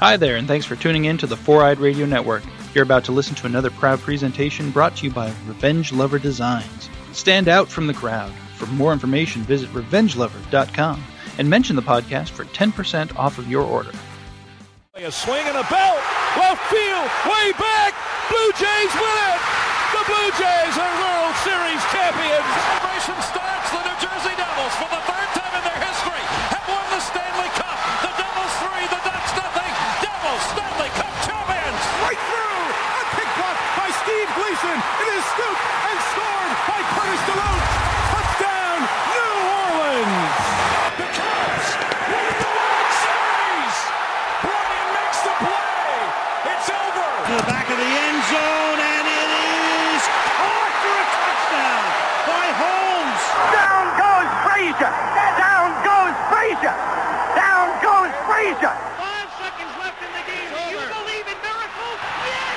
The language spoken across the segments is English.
Hi there, and thanks for tuning in to the Four Eyed Radio Network. You're about to listen to another proud presentation brought to you by Revenge Lover Designs. Stand out from the crowd. For more information, visit revengelover.com and mention the podcast for 10% off of your order. A swing and a belt, left field, way back. Blue Jays win it. The Blue Jays are World Series champions. Celebration starts. The New Jersey Devils, for the third time in their history, have won the Stanley Cup. The Devils three, the Ducks nothing. Devils Stanley Cup champions. right through. A pick block by Steve Gleason. It is scooped and scored by Curtis Deloatch. Touchdown, New Orleans. The Cubs win the World Series. Bryant makes the play. It's over. to the back of the end zone, and it is caught for a touchdown by Holmes. Down goes Frazier! Down goes Frazier! Down goes Frazier! Five seconds left in the game. Do you believe in miracles? Yes!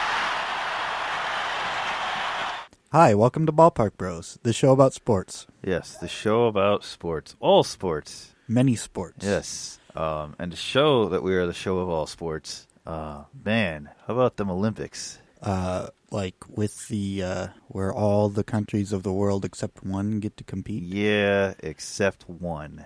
Hi, welcome to Ballpark Bros, the show about sports, Yes, the show about sports, all sports. many sports. Yes, um, and to show that we are the show of all sports. Uh, man, how about them Olympics? Uh, like with the uh, where all the countries of the world except one get to compete. Yeah, except one.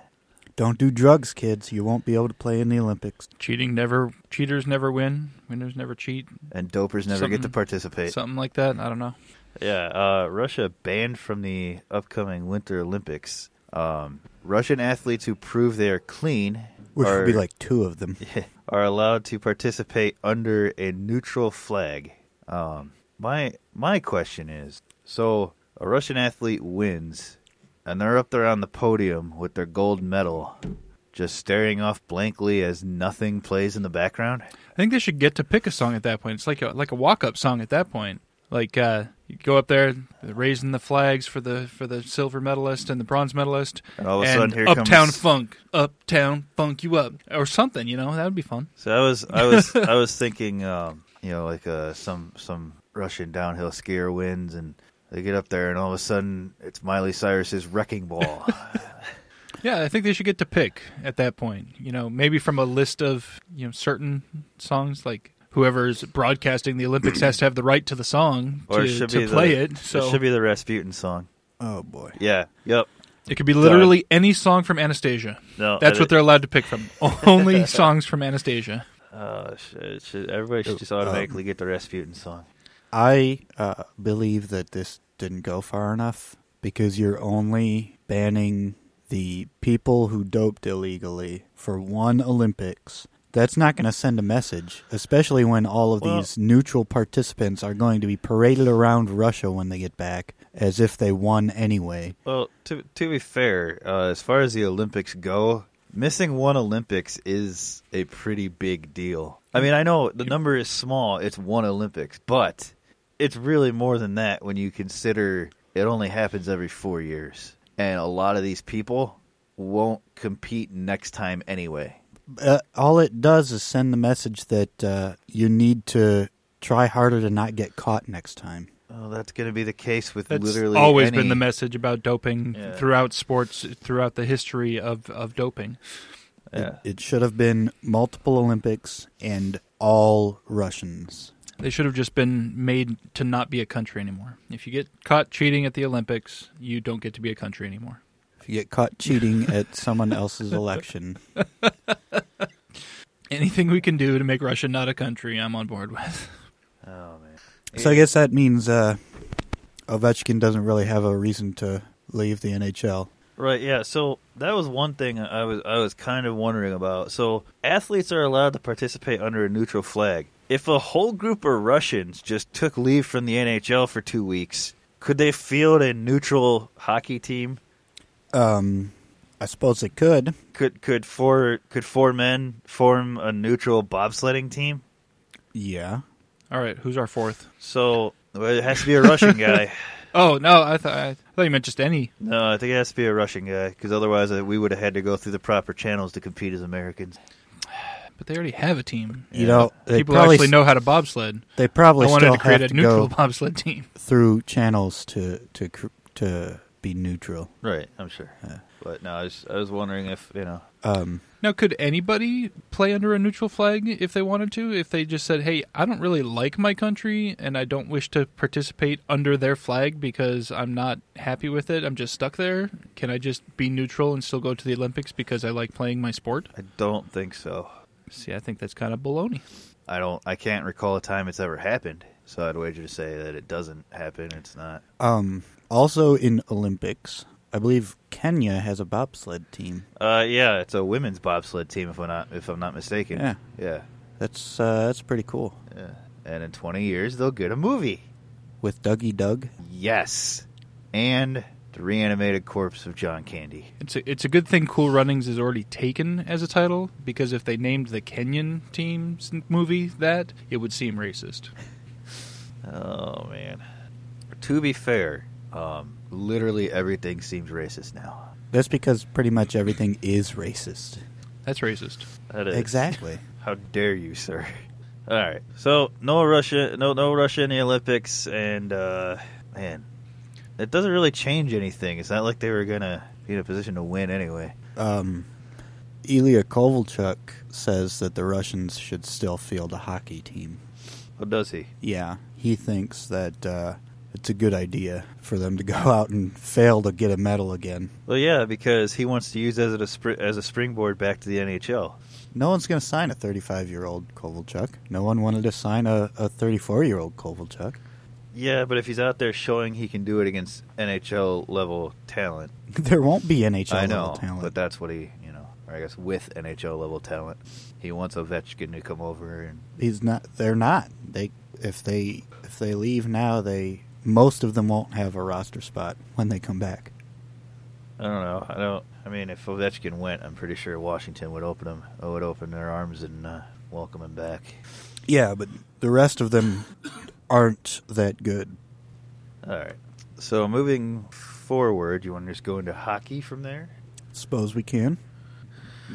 Don't do drugs, kids. You won't be able to play in the Olympics. Cheating never, cheaters never win, winners never cheat, And dopers never get to participate. something like that. I don't know. Yeah, uh, Russia banned from the upcoming Winter Olympics. Um, Russian athletes who prove they are clean Which are, would be like two of them. are allowed to participate under a neutral flag. Um, my my question is: so a Russian athlete wins, and they're up there on the podium with their gold medal, just staring off blankly as nothing plays in the background. I think they should get to pick a song at that point. It's like a like a walk up song at that point. Like uh, you go up there, raising the flags for the for the silver medalist and the bronze medalist, And all of a sudden, here Uptown comes- Funk, Uptown Funk you up, or something. You know that would be fun. So I was I was I was thinking, um, you know, like uh, some some Russian downhill skier wins, and they get up there, and all of a sudden it's Miley Cyrus's Wrecking Ball. Yeah, I think they should get to pick at that point. You know, maybe from a list of you know certain songs, like whoever's broadcasting the Olympics has to have the right to the song or to, it to play the, it. So it should be the Rasputin song. Oh boy. Yeah. Yep. it could be literally any song from Anastasia. No, That's what they're allowed to pick from. Only songs from Anastasia. Uh, should, should, everybody should just automatically get the Rasputin song. I uh, believe that this didn't go far enough because you're only banning the people who doped illegally for one Olympics. That's not going to send a message, especially when all of Well- these neutral participants are going to be paraded around Russia when they get back as if they won anyway. Well, to to be fair, uh, as far as the Olympics go, missing one Olympics is a pretty big deal. I mean, I know the number is small; it's one Olympics, but it's really more than that when you consider it only happens every four years, and a lot of these people won't compete next time anyway. Uh, all it does is send the message that uh, you need to try harder to not get caught next time. Oh, that's going to be the case with That's literally always any- been the message about doping Yeah. throughout sports, throughout the history of, of doping. Yeah. It, it should have been multiple Olympics and all Russians. They should have just been made to not be a country anymore. If you get caught cheating at the Olympics, you don't get to be a country anymore. If you get caught cheating at someone else's election, Anything we can do to make Russia not a country, I'm on board with. Oh man. so I guess that means uh, Ovechkin doesn't really have a reason to leave the NHL. Right, yeah. So that was one thing I was I was kind of wondering about. So athletes are allowed to participate under a neutral flag. If a whole group of Russians just took leave from the NHL for 2 weeks, could they field a neutral hockey team? Um, I suppose it could. Could could four could four men form a neutral bobsledding team? Yeah. All right, who's our fourth? So well, it has to be a Russian guy. Oh no, I thought I thought you meant just any. No, I think it has to be a Russian guy because otherwise uh, we would have had to go through the proper channels to compete as Americans. But they already have a team. You know, they People probably actually know how to bobsled. They probably I wanted still to create have a to neutral bobsled team. through channels to to to be neutral. Right, I'm sure. Yeah. But no, I was I was wondering if you know Um, Now, could anybody play under a neutral flag if they wanted to? If they just said, "Hey, I don't really like my country, and I don't wish to participate under their flag because I'm not happy with it. I'm just stuck there. Can I just be neutral and still go to the Olympics because I like playing my sport?" I don't think so. See, I think that's kind of baloney. I don't. I can't recall a time it's ever happened. So I'd wager to say that it doesn't happen. It's not. um, also in Olympics, I believe Kenya has a bobsled team. Uh, yeah, it's a women's bobsled team. If I'm not, if I'm not mistaken. Yeah. Yeah. That's uh, that's pretty cool. Yeah. And in 20 years, they'll get a movie. With Dougie Doug. Yes. And the reanimated corpse of John Candy. It's a, it's a good thing Cool Runnings is already taken as a title because if they named the Kenyan team's movie that, it would seem racist. Oh man. To be fair, um, literally everything seems racist now. That's because pretty much everything is racist. That's racist. That is Exactly. How dare you, sir? All right. So no Russia, no no Russia in the Olympics, and uh, man, it doesn't really change anything. It's not like they were gonna be in a position to win anyway. Um, Ilya Kovalchuk says that the Russians should still field a hockey team. What does he? Yeah, he thinks that uh, it's a good idea for them to go out and fail to get a medal again. Well, yeah, because he wants to use it as a spr- as a springboard back to the NHL. No one's going to sign a 35 year old Kovalchuk. No one wanted to sign a 34 year old Kovalchuk. Yeah, but if he's out there showing he can do it against NHL level talent, There won't be NHL I know, level talent. but that's what he, you know, or I guess with NHL level talent, he wants Ovechkin to come over and He's not. They're not. They if they if they leave now, they most of them won't have a roster spot when they come back. I don't know. I don't. I mean, if Ovechkin went, I'm pretty sure Washington would open him, would open their arms and uh, welcome him back. Yeah, but the rest of them aren't that good. All right. So moving forward, you want to just go into hockey from there? Suppose we can.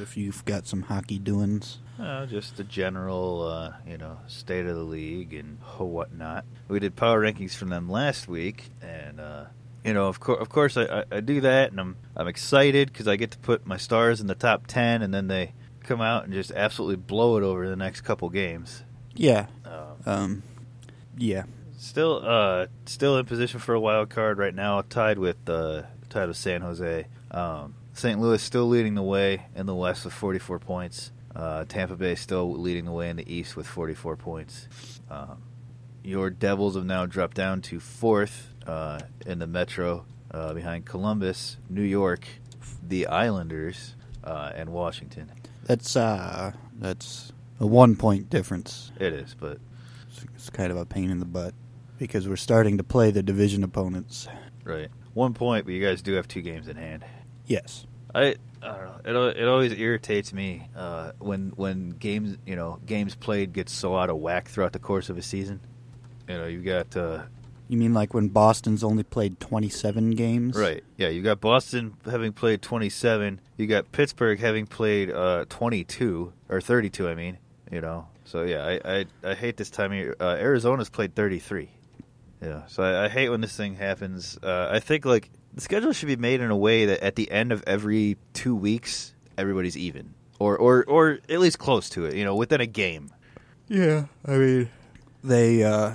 If you've got some hockey doings. Uh, just the general, uh, you know, state of the league and whatnot. We did power rankings from them last week, and uh, you know, of course, of course, I, I, I do that, and I'm I'm excited because I get to put my stars in the top ten, and then they come out and just absolutely blow it over the next couple games. Yeah. Um, Um. Yeah. Still, uh, still in position for a wild card right now, tied with uh, tied with San Jose. Um, St. Louis still leading the way in the West with 44 points. Uh, Tampa Bay still leading the way in the East with 44 points. Um, your Devils have now dropped down to fourth uh, in the Metro, uh, behind Columbus, New York, the Islanders, uh, and Washington. That's uh. That's a one point difference. It is, but It's, it's kind of a pain in the butt because we're starting to play the division opponents. right, one point. But you guys do have two games in hand. Yes. I I don't know. It it always irritates me uh, when when games you know games played get so out of whack throughout the course of a season. You know, you got uh, You mean like when Boston's only played 27 games? right, yeah, you got Boston having played twenty seven. You got Pittsburgh having played uh, twenty two or thirty two. I mean, you know. So yeah, I I, I hate this time of year. Uh, Arizona's played thirty three. Yeah, so I, I hate when this thing happens. Uh, I think like the schedule should be made in a way that at the end of every two weeks, everybody's even, or or or at least close to it. You know, within a game. Yeah, I mean, they uh,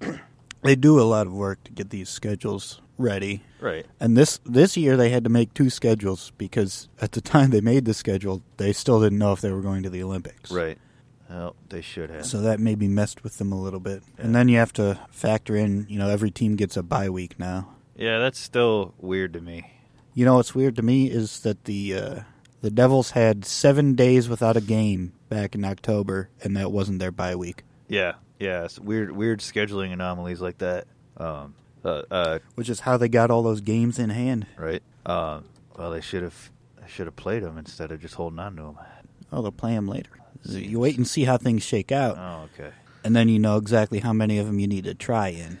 they do a lot of work to get these schedules ready. Right. And this this year they had to make two schedules because at the time they made the schedule, they still didn't know if they were going to the Olympics. Right. Well, they should have. So that maybe messed with them a little bit. And then you have to factor in, you know, every team gets a bye week now. Yeah, that's still weird to me. You know what's weird to me is that the uh, the Devils had seven days without a game back in October, and that wasn't their bye week. Yeah, yeah, it's weird, weird scheduling anomalies like that. Um, uh, uh, which is how they got all those games in hand. right. Um, well, they should have should have played them instead of just holding on to them. Oh, they'll play them later. You wait and see how things shake out, Oh, okay. and then you know exactly how many of them you need to try in.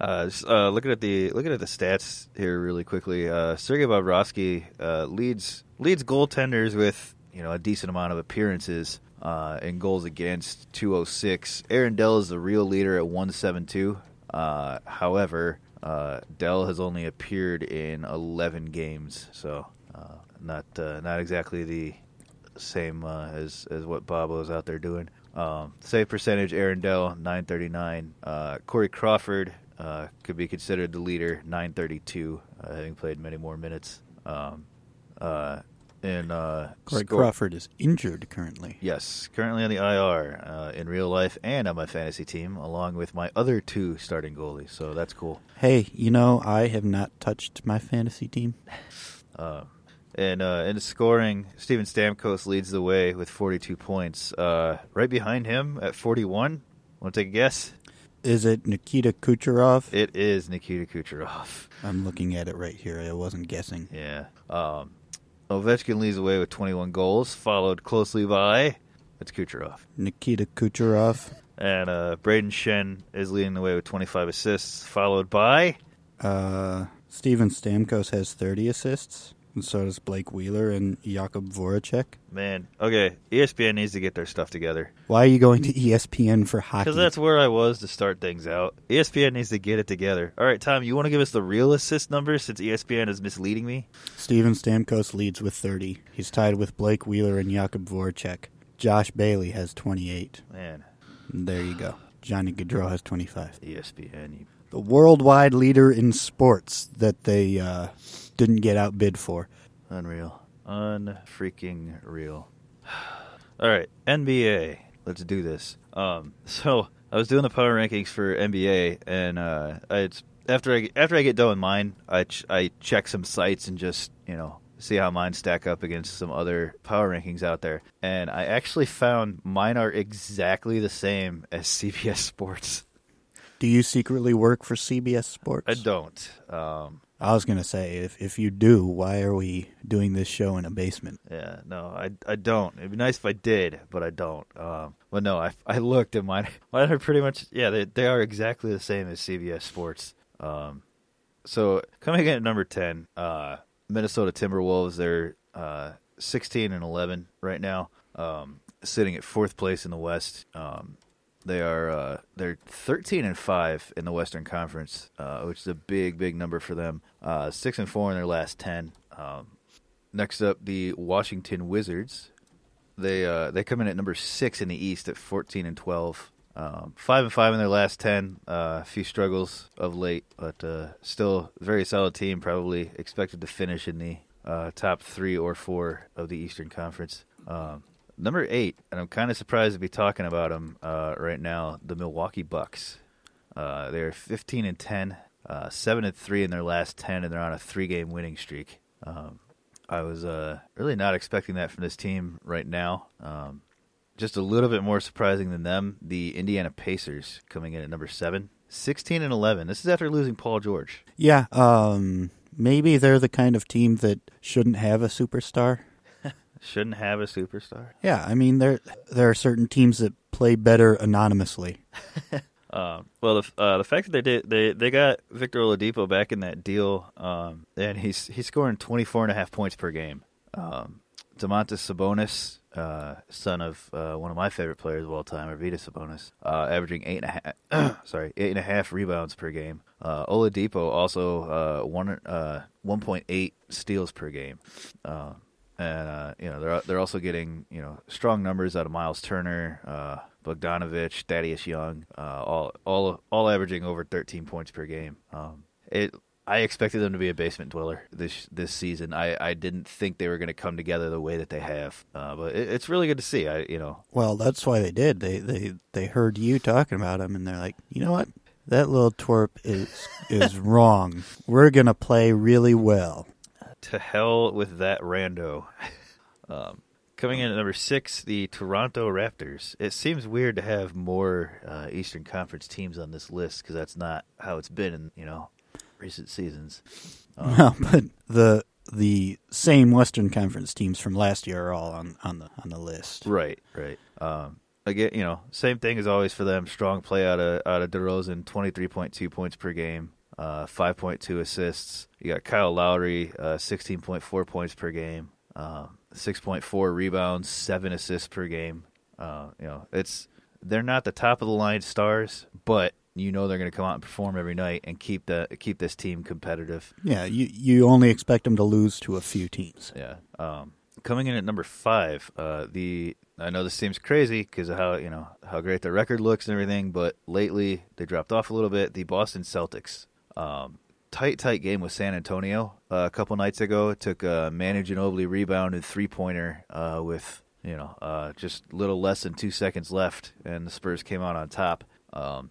Uh, uh, looking at the looking at the stats here really quickly, uh, Sergei Bobrovsky uh, leads leads goaltenders with you know a decent amount of appearances uh, and goals against 206. Aaron Dell is the real leader at 172. Uh, however, uh, Dell has only appeared in 11 games, so uh, not uh, not exactly the same as as what Bobo's out there doing. Um, save percentage, Aaron Dell, 939. Uh, Corey Crawford uh, could be considered the leader, 932, uh, having played many more minutes. Um, uh, and uh, Corey score- Crawford is injured currently. Yes, currently on the IR uh, in real life and on my fantasy team, along with my other two starting goalies. So that's cool. Hey, you know, I have not touched my fantasy team. And uh, in scoring, Steven Stamkos leads the way with 42 points. Uh, right behind him at 41, want to take a guess? Is it Nikita Kucherov? It is Nikita Kucherov. I'm looking at it right here. I wasn't guessing. Yeah. Um, Ovechkin leads the way with 21 goals, followed closely by it's Kucherov. Nikita Kucherov. And uh, Brayden Schenn is leading the way with 25 assists, followed by Uh, Steven Stamkos has 30 assists, and so does Blake Wheeler and Jakub Voracek. man. Okay, ESPN needs to get their stuff together. Why are you going to ESPN for hockey? Because that's where I was to start things out. ESPN needs to get it together. All right, Tom, you want to give us the real assist numbers since ESPN is misleading me? Steven Stamkos leads with 30. He's tied with Blake Wheeler and Jakub Voracek. Josh Bailey has 28. Man, there you go. Johnny Gaudreau has 25. ESPN. You... The worldwide leader in sports that they uh, didn't get outbid for. Unreal. Unfreaking real. All right, NBA. Let's do this. Um, so I was doing the power rankings for NBA, and uh, I, it's, after I after I get done with mine, I ch- I check some sites and just you know see how mine stack up against some other power rankings out there, and I actually found mine are exactly the same as CBS Sports. Do you secretly work for CBS Sports? I don't. Um, I was to say, if, if you do, why are we doing this show in a basement? Yeah, no, I, I don't. It'd be nice if I did, but I don't. Um, but no, I, I looked and mine mine are pretty much yeah they they are exactly the same as CBS Sports. Um, so coming in at number ten, uh, Minnesota Timberwolves. They're uh, sixteen and eleven right now, um, sitting at fourth place in the West. Um, they are uh, they're thirteen and five in the Western Conference, uh, which is a big big number for them. Uh, six and four in their last ten. Um, Next up, the Washington Wizards. They uh, they come in at number six in the East at fourteen and twelve. Um, five and five in their last ten. Uh, a few struggles of late, but uh, still very solid team. Probably expected to finish in the top three or four of the Eastern Conference. Um, number eight, and I'm kind of surprised to be talking about them uh, right now. The Milwaukee Bucks. Uh, they're 15 and 10, uh, seven and three in their last 10, and they're on a three-game winning streak. Um, I was uh, really not expecting that from this team right now. Um, just a little bit more surprising than them, the Indiana Pacers coming in at number seven, 16 and 11. This is after losing Paul George. Yeah, um, maybe they're the kind of team that shouldn't have a superstar. Shouldn't have a superstar. Yeah, I mean there there are certain teams that play better anonymously. Um, well, the uh, the fact that they did they they got Victor Oladipo back in that deal, um, and he's he's scoring 24 and a half points per game. Um, Domantas Sabonis, uh, son of uh, one of my favorite players of all time, Arvydas Sabonis, uh, averaging eight and a half sorry eight and a half rebounds per game. Uh, Oladipo also uh, one uh, 1.8 steals per game. And uh, you know they're they're also getting you know strong numbers out of Myles Turner, uh, Bogdanovich, Thaddeus Young, uh, all all all averaging over 13 points per game. Um, it I expected them to be a basement dweller this this season. I, I didn't think they were going to come together the way that they have, uh, but it, it's really good to see. I you know Well, that's why they did. They they they heard you talking about them, and they're like, you know what? That little twerp is is wrong. We're gonna play really well. To hell with that rando. um, coming in at number six, the Toronto Raptors. It seems weird to have more uh, Eastern Conference teams on this list because that's not how it's been in you know recent seasons. Um, No, but the the same Western Conference teams from last year are all on, on the on the list. Right, right. Um, again, you know, same thing as always for them. Strong play out of out of DeRozan, twenty three point two points per game, uh, five point two assists. You got Kyle Lowry, uh, sixteen point four points per game, um, six point four rebounds, seven assists per game. Uh, you know, it's they're not the top of the line stars, but you know they're going to come out and perform every night and keep the keep this team competitive. Yeah, you you only expect them to lose to a few teams. Yeah. Um, coming in at number five, uh, the I know this seems crazy because of how you know how great their record looks and everything, but lately they dropped off a little bit. The Boston Celtics, um, tight tight game with San Antonio uh, a couple nights ago. It took a Manu Ginobili rebounded three pointer uh, with you know uh, just little less than two seconds left, and the Spurs came out on top. Um,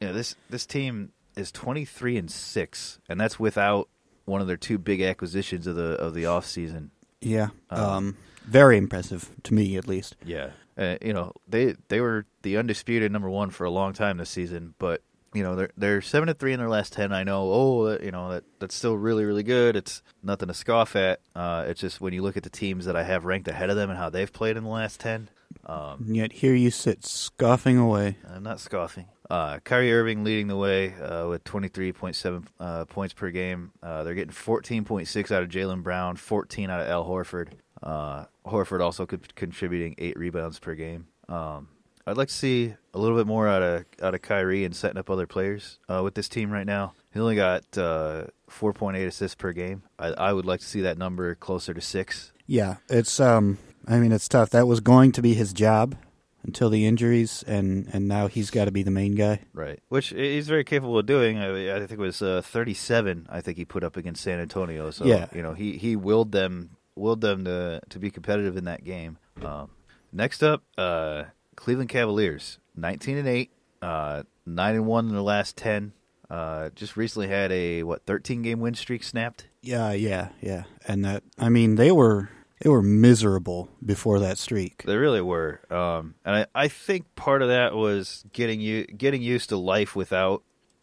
you know this this team is twenty three and six, and that's without one of their two big acquisitions of the of the off season. Yeah, um, very impressive to me at least. Yeah, uh, you know they they were the undisputed number one for a long time this season, but you know they're they're seven to three in their last ten. I know, oh, that, you know that that's still really really good. It's nothing to scoff at. Uh, it's just when you look at the teams that I have ranked ahead of them and how they've played in the last ten, um, yet here you sit scoffing away. I'm not scoffing. Uh, Kyrie Irving leading the way uh, with 23.7 uh, points per game. Uh, they're getting 14.6 out of Jaylen Brown, 14 out of Al Horford. Uh, Horford also co- contributing eight rebounds per game. Um, I'd like to see a little bit more out of out of Kyrie and setting up other players uh, with this team right now. He only got uh, 4.8 assists per game. I, I would like to see that number closer to six. Yeah, it's um I mean it's tough. That was going to be his job until the injuries and and now he's got to be the main guy. Right, which he's very capable of doing. I, I think it was uh, 37. I think he put up against San Antonio. So Yeah. you know he he willed them willed them to to be competitive in that game. Um, next up, uh, Cleveland Cavaliers, 19 and eight, uh, nine and one in their last 10. Uh, just recently had a what 13 game win streak snapped. Yeah, yeah, yeah. And that I mean they were they were miserable before that streak. They really were, um, and I, I think part of that was getting you getting used to life without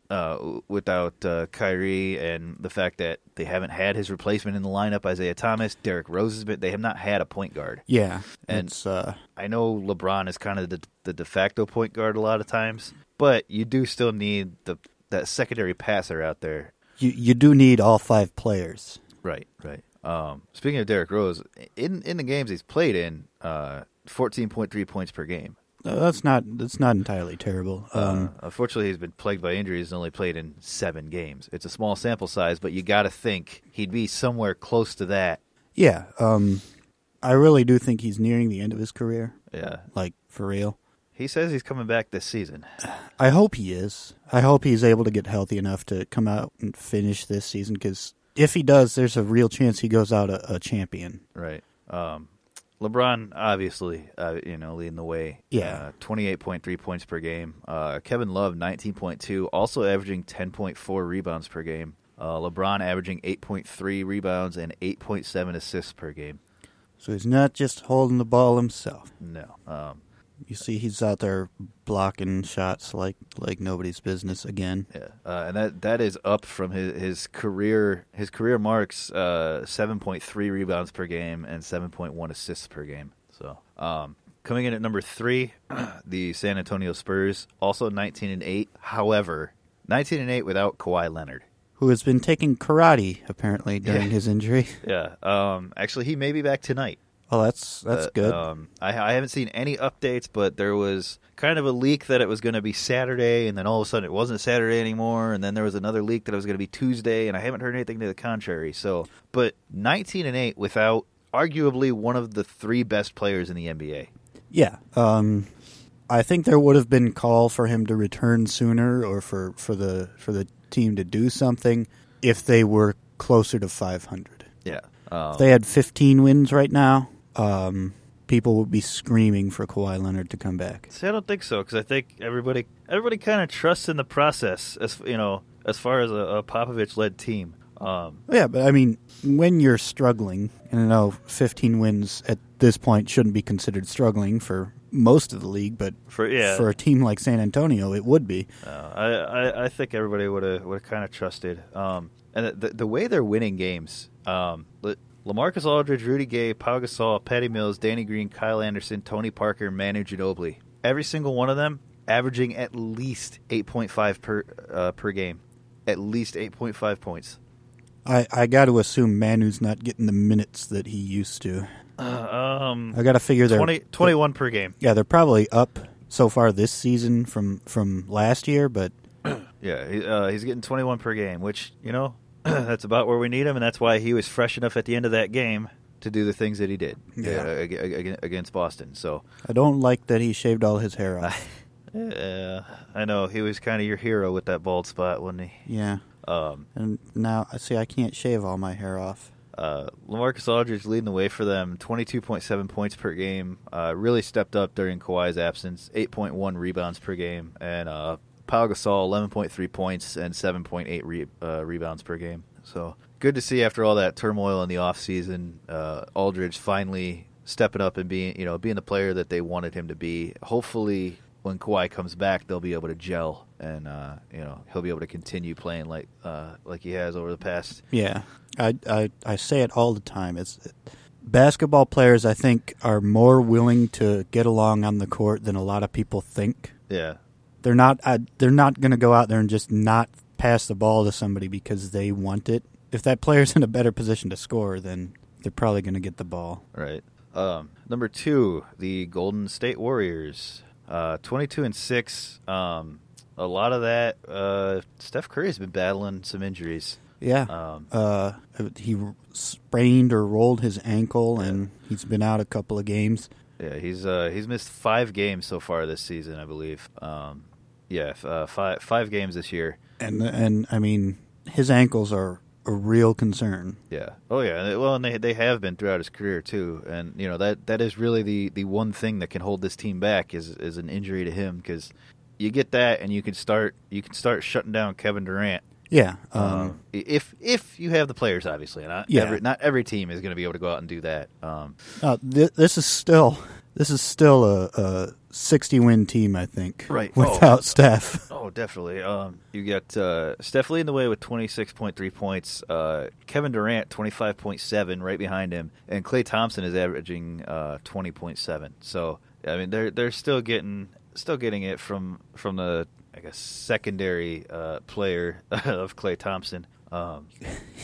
uh, without uh, Kyrie and the fact that they haven't had his replacement in the lineup, Isaiah Thomas, Derrick Rose has been. They have not had a point guard. Yeah, And- it's uh I know LeBron is kind of the, the de facto point guard a lot of times, but you do still need the that secondary passer out there. you you do need all five players. Right, right. Um, speaking of Derrick Rose, in in the games he's played in, uh, fourteen point three points per game. Uh, that's not that's not entirely terrible. Um, uh, unfortunately, he's been plagued by injuries and only played in seven games. It's a small sample size, but you got to think he'd be somewhere close to that. yeah, um, I really do think he's nearing the end of his career. Yeah. Like for real. He says he's coming back this season. I hope he is. I hope he's able to get healthy enough to come out and finish this season. Because if he does, there's a real chance he goes out a, a champion. Right. Um, LeBron, obviously, uh, you know, leading the way. Yeah. Uh, 28.3 points per game. Uh, Kevin Love, 19.2, also averaging 10.4 rebounds per game. Uh, LeBron averaging 8.3 rebounds and 8.7 assists per game. So he's not just holding the ball himself. No. Um, You see, he's out there blocking shots like like nobody's business again. Yeah, uh, and that that is up from his his career his career marks uh, seven point three rebounds per game and seven point one assists per game. So um, coming in at number three, the San Antonio Spurs also nineteen and eight. However, nineteen and eight without Kawhi Leonard. Who has been taking karate apparently during Yeah. his injury? Yeah, um, actually, he may be back tonight. Oh, that's that's Uh, good. Um, I, I haven't seen any updates, but there was kind of a leak that it was going to be Saturday, and then all of a sudden it wasn't Saturday anymore, and then there was another leak that it was going to be Tuesday, and I haven't heard anything to the contrary. So, but 19 and 8 without arguably one of the three best players in the NBA. Yeah. Um, I think there would have been call for him to return sooner, or for, for the for the team to do something if they were closer to 500. Yeah. Um, If they had 15 wins right now, um, people would be screaming for Kawhi Leonard to come back. see, I don't think so because I think everybody everybody kind of trusts in the process as you know as far as a, a Popovich led team. Um, Yeah, but I mean, when you're struggling, and I know 15 wins at this point shouldn't be considered struggling for most of the league, but For- yeah. for a team like San Antonio, it would be. Uh, I, I I think everybody would have would have kind of trusted. Um, and the, the way they're winning games, um, Lamarcus Aldridge, Rudy Gay, Pau Gasol, Patty Mills, Danny Green, Kyle Anderson, Tony Parker, Manu Ginobili. Every single one of them averaging at least eight point five per uh, per game, at least eight point five points. I, I got to assume Manu's not getting the minutes that he used to. Um, I got to figure they're 20, 21 per game. Yeah, they're probably up so far this season from from last year, but Yeah, he, uh, he's getting 21 per game, which you know that's about where we need him, and that's why he was fresh enough at the end of that game to do the things that he did Yeah. uh, ag- ag- against Boston. So, I don't like that he shaved all his hair off. yeah, I know he was kind of your hero with that bald spot, wasn't he? yeah. Um, And now, I see, I can't shave all my hair off. uh, Lamarcus Aldridge leading the way for them, 22.7 points per game. Uh, really stepped up during Kawhi's absence, 8.1 rebounds per game, and uh, Pau Gasol 11.3 points and 7.8 re- uh, rebounds per game. So good to see after all that turmoil in the offseason, uh, Aldridge finally stepping up and being you know being the player that they wanted him to be. Hopefully. When Kawhi comes back, they'll be able to gel, and uh, you know he'll be able to continue playing like uh, like he has over the past Yeah, I, I I say it all the time. It's basketball players. I think are more willing to get along on the court than a lot of people think. yeah They're not. I, they're not going to go out there and just not pass the ball to somebody because they want it. If that player's in a better position to score, then they're probably going to get the ball. Right. Um, number two, the Golden State Warriors, uh, twenty-two and six. Um, a lot of that, uh, Steph Curry's been battling some injuries. Yeah. Um, uh, he sprained or rolled his ankle, and he's been out a couple of games. Yeah, he's uh, he's missed five games so far this season, I believe. Um, yeah, uh, five five games this year. And and I mean, his ankles are a real concern. Yeah. Oh yeah. Well, and they they have been throughout his career too. And you know that that is really the the one thing that can hold this team back is is an injury to him because you get that and you can start you can start shutting down Kevin Durant. Yeah. Um, Um, if if you have the players, obviously, not Yeah. every, not every team is going to be able to go out and do that. Um, uh, th- this is still this is still a, a sixty win team, I think. Right. Without Oh. Steph. oh, definitely. Um, you got uh, Steph leading the way with twenty six point three points. Uh, Kevin Durant twenty five point seven, right behind him, and Klay Thompson is averaging uh, twenty point seven. So I mean, they're they're still getting still getting it from from the I guess secondary uh, player of Klay Thompson. Um,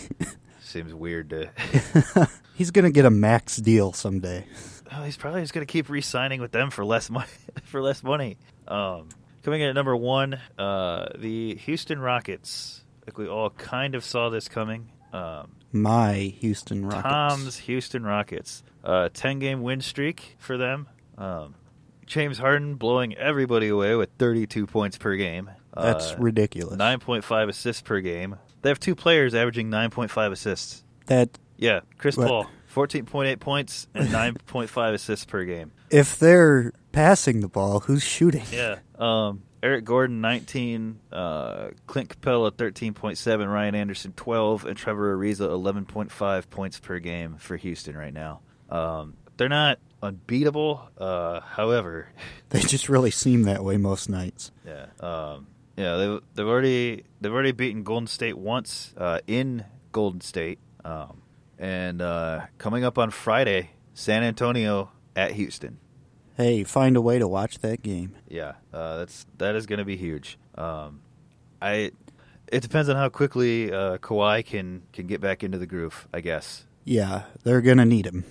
seems weird to. He's gonna get a max deal someday. Oh, he's probably just going to keep re-signing with them for less money. for less money. Um, coming in at number one, uh, the Houston Rockets. Like we all kind of saw this coming. Um, My Houston Rockets. Tom's Houston Rockets. Uh, ten-game win streak for them. Um, James Harden blowing everybody away with 32 points per game. That's Uh, ridiculous. 9.5 assists per game. They have two players averaging 9.5 assists. That Yeah, Chris What? Paul, 14.8 points and 9.5 assists per game. if they're passing the ball, who's shooting? Yeah. Um, Eric Gordon, 19. Uh, Clint Capela, 13.7. Ryan Anderson, 12. And Trevor Ariza, 11.5 points per game for Houston right now. Um, they're not unbeatable. Uh, however, They just really seem that way most nights. yeah, um, yeah, they've, they've already they've already beaten Golden State once uh, in Golden State, um, and uh, coming up on Friday, San Antonio at Houston. Hey, find a way to watch that game. Yeah, uh, that's that is going to be huge. Um, I it depends on how quickly uh, Kawhi can can get back into the groove. I guess. Yeah, they're gonna need him.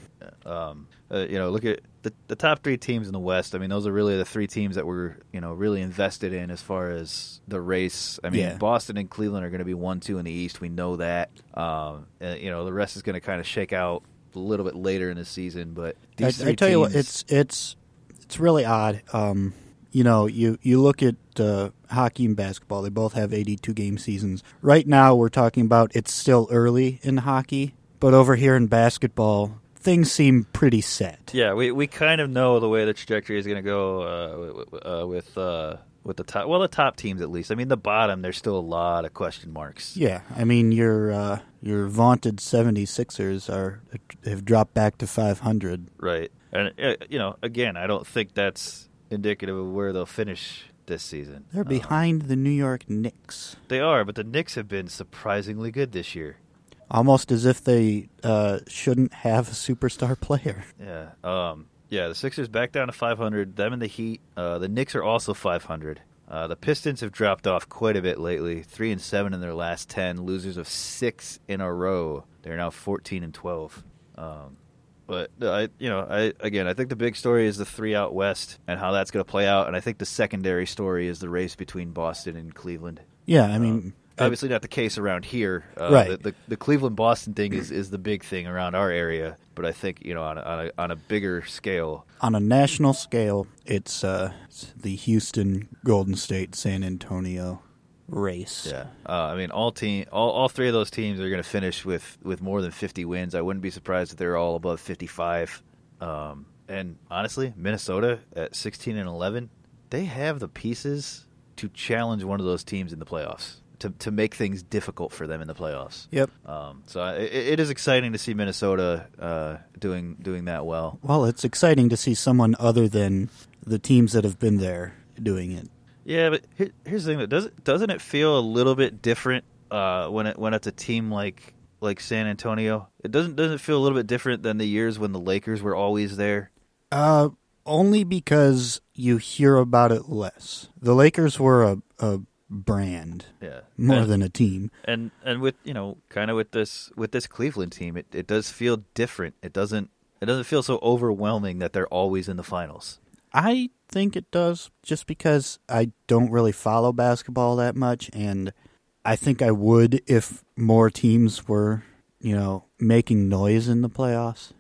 Um, uh, you know, look at the the top three teams in the West. I mean, those are really the three teams that we're you know really invested in as far as the race. I mean, Yeah. Boston and Cleveland are going to be one, two in the East. We know that. Um, and, you know, the rest is going to kind of shake out a little bit later in the season. But I, these I tell you what, it's it's it's really odd. Um, you know, you you look at uh, hockey and basketball; they both have 82 game seasons. Right now, we're talking about it's still early in hockey, but over here in basketball, things seem pretty set. Yeah, we we kind of know the way the trajectory is going to go uh, uh, with uh, with the top. Well, the top teams at least. I mean, the bottom there's still a lot of question marks. Yeah, I mean your uh, your vaunted 76ers are have dropped back to 500. Right, and uh, you know, again, I don't think that's indicative of where they'll finish this season. They're Uh, behind the New York Knicks, they are, but the Knicks have been surprisingly good this year. Almost as if they uh, shouldn't have a superstar player. Yeah. Um, yeah, the Sixers back down to 500. Them and the Heat. Uh, the Knicks are also 500. Uh, the Pistons have dropped off quite a bit lately. Three and seven in their last ten. Losers of six in a row. They're now 14 and 12. Um, but uh, I, you know, I again, I think the big story is the three out west and how that's going to play out. And I think the secondary story is the race between Boston and Cleveland. Yeah, I mean, uh, Obviously, not the case around here. Uh, Right. The, the, the Cleveland Boston thing is, is the big thing around our area, but I think you know on a, on a, on a bigger scale. on a national scale, it's, uh, it's the Houston, Golden State, San Antonio race. Yeah, uh, I mean all team all, all three of those teams are going to finish with, with more than fifty wins. I wouldn't be surprised if they're all above fifty five. Um, and honestly, Minnesota at sixteen and eleven, they have the pieces to challenge one of those teams in the playoffs to to make things difficult for them in the playoffs. Yep. Um, so it, it is exciting to see Minnesota uh, doing doing that well. Well, it's exciting to see someone other than the teams that have been there doing it. Yeah, but here, here's the thing: that doesn't doesn't it feel a little bit different uh, when it when it's a team like like San Antonio? It doesn't doesn't feel a little bit different than the years when the Lakers were always there. Uh, only because you hear about it less. The Lakers were a, a brand Yeah, more and, than a team. and and with you know kind of with this with this Cleveland team, it, it does feel different. It doesn't it doesn't feel so overwhelming that they're always in the finals. I think it does just because I don't really follow basketball that much and I think I would if more teams were, you know, making noise in the playoffs.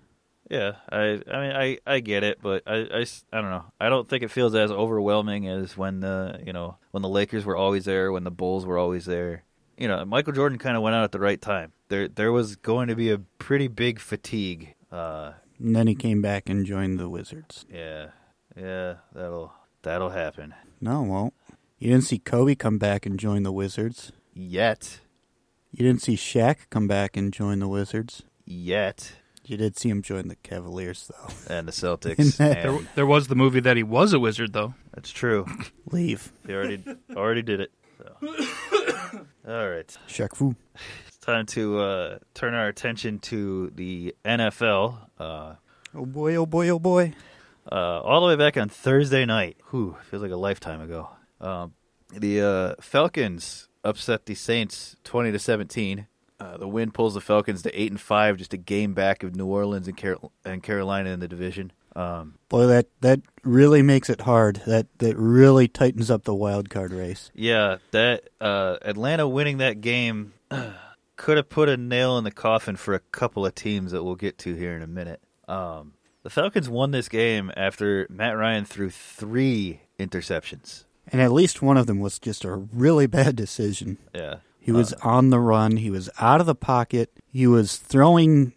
Yeah, I I mean I, I get it, but I, I, I don't know. I don't think it feels as overwhelming as when the you know when the Lakers were always there, when the Bulls were always there. You know, Michael Jordan kind of went out at the right time. There there was going to be a pretty big fatigue. Uh, And then he came back and joined the Wizards. yeah, yeah, that'll that'll happen. No, it won't. You didn't see Kobe come back and join the Wizards. Yet, You didn't see Shaq come back and join the Wizards. yet, You did see him join the Cavaliers, though. and the Celtics. There- There, there was the movie that he was a wizard, though. that's true. Leave. They already already did it. So. All right. Shaq Fu. It's time to uh, turn our attention to the NFL. Uh, Oh boy, oh boy, oh boy. uh, all the way back on Thursday night. Whew, feels like a lifetime ago. Um, the uh, Falcons upset the Saints twenty to seventeen. Uh, the win pulls the Falcons to eight and five, just a game back of New Orleans and, and Carolina in the division. Um, Boy, that that really makes it hard. That that really tightens up the wild card race. Yeah, that uh, Atlanta winning that game could have put a nail in the coffin for a couple of teams that we'll get to here in a minute. Um, the Falcons won this game after Matt Ryan threw three interceptions. And at least one of them was just a really bad decision. Yeah, He was on the run. He was out of the pocket. He was throwing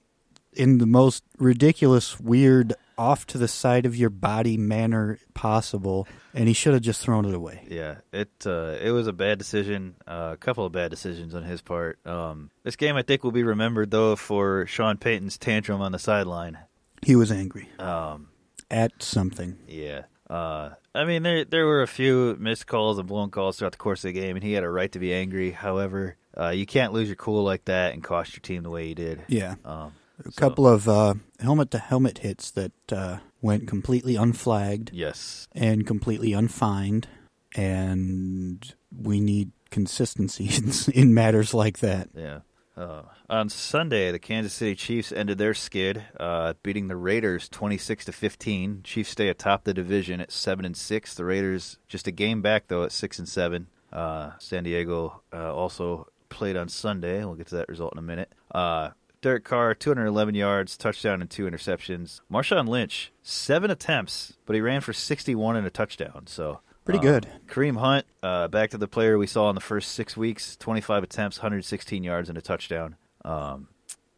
in the most ridiculous, weird, off to the side of your body manner possible. And he should have just thrown it away. yeah. It uh, it was a bad decision. Uh, a couple of bad decisions on his part. Um, this game, I think, will be remembered though for Sean Payton's tantrum on the sideline. He was angry Um, at something. Yeah. Uh, I mean, there there were a few missed calls and blown calls throughout the course of the game, and he had a right to be angry. However, uh, you can't lose your cool like that and cost your team the way he did. Yeah. Um, A couple of uh, helmet to helmet hits that uh, went completely unflagged yes. and completely unfined. And we need consistency in, in matters like that. Yeah. Uh, on Sunday, the Kansas City Chiefs ended their skid, uh, beating the Raiders twenty-six to fifteen. Chiefs stay atop the division at seven and six. The Raiders just a game back though at six and seven. Uh, San Diego uh, also played on Sunday. We'll get to that result in a minute. Uh, Derek Carr, 211 yards, touchdown, and two interceptions. Marshawn Lynch, seven attempts, but he ran for 61 and a touchdown. So Pretty uh, good. Kareem Hunt, uh, back to the player we saw in the first six weeks, 25 attempts, 116 yards, and a touchdown. Um,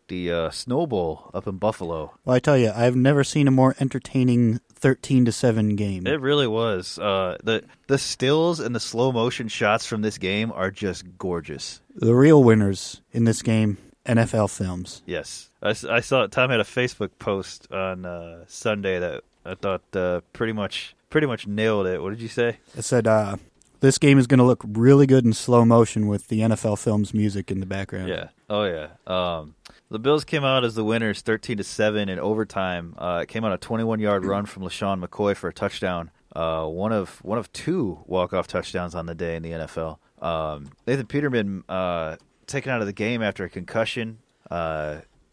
the uh, Snowball up in Buffalo. Well, I tell you, I've never seen a more entertaining 13 to 7 game. It really was. Uh, the the stills and the slow motion shots from this game are just gorgeous. The real winners in this game, NFL films. Yes, I saw Tom had a Facebook post on uh, Sunday that I thought uh, pretty much pretty much nailed it. What did you say? It said, uh, this game is going to look really good in slow motion with the NFL films music in the background. Yeah. Oh yeah. Um, the Bills came out as the winners, thirteen to seven in overtime. Uh, it came on a twenty-one yard run from LeSean McCoy for a touchdown. Uh, one of one of two walk-off touchdowns on the day in the NFL. Um, Nathan Peterman uh, taken out of the game after a concussion.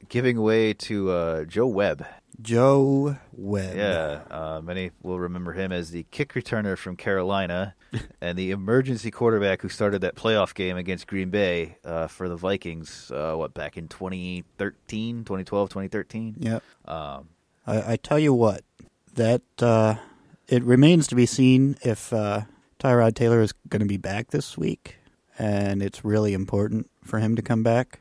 Giving away to uh, Joe Webb. Joe Webb. Yeah, uh, many will remember him as the kick returner from Carolina and the emergency quarterback who started that playoff game against Green Bay uh, for the Vikings. Uh, what back in 2013, 2012, 2013. Yep. Um, I, I tell you what, that uh, it remains to be seen if uh, Tyrod Taylor is going to be back this week, and it's really important for him to come back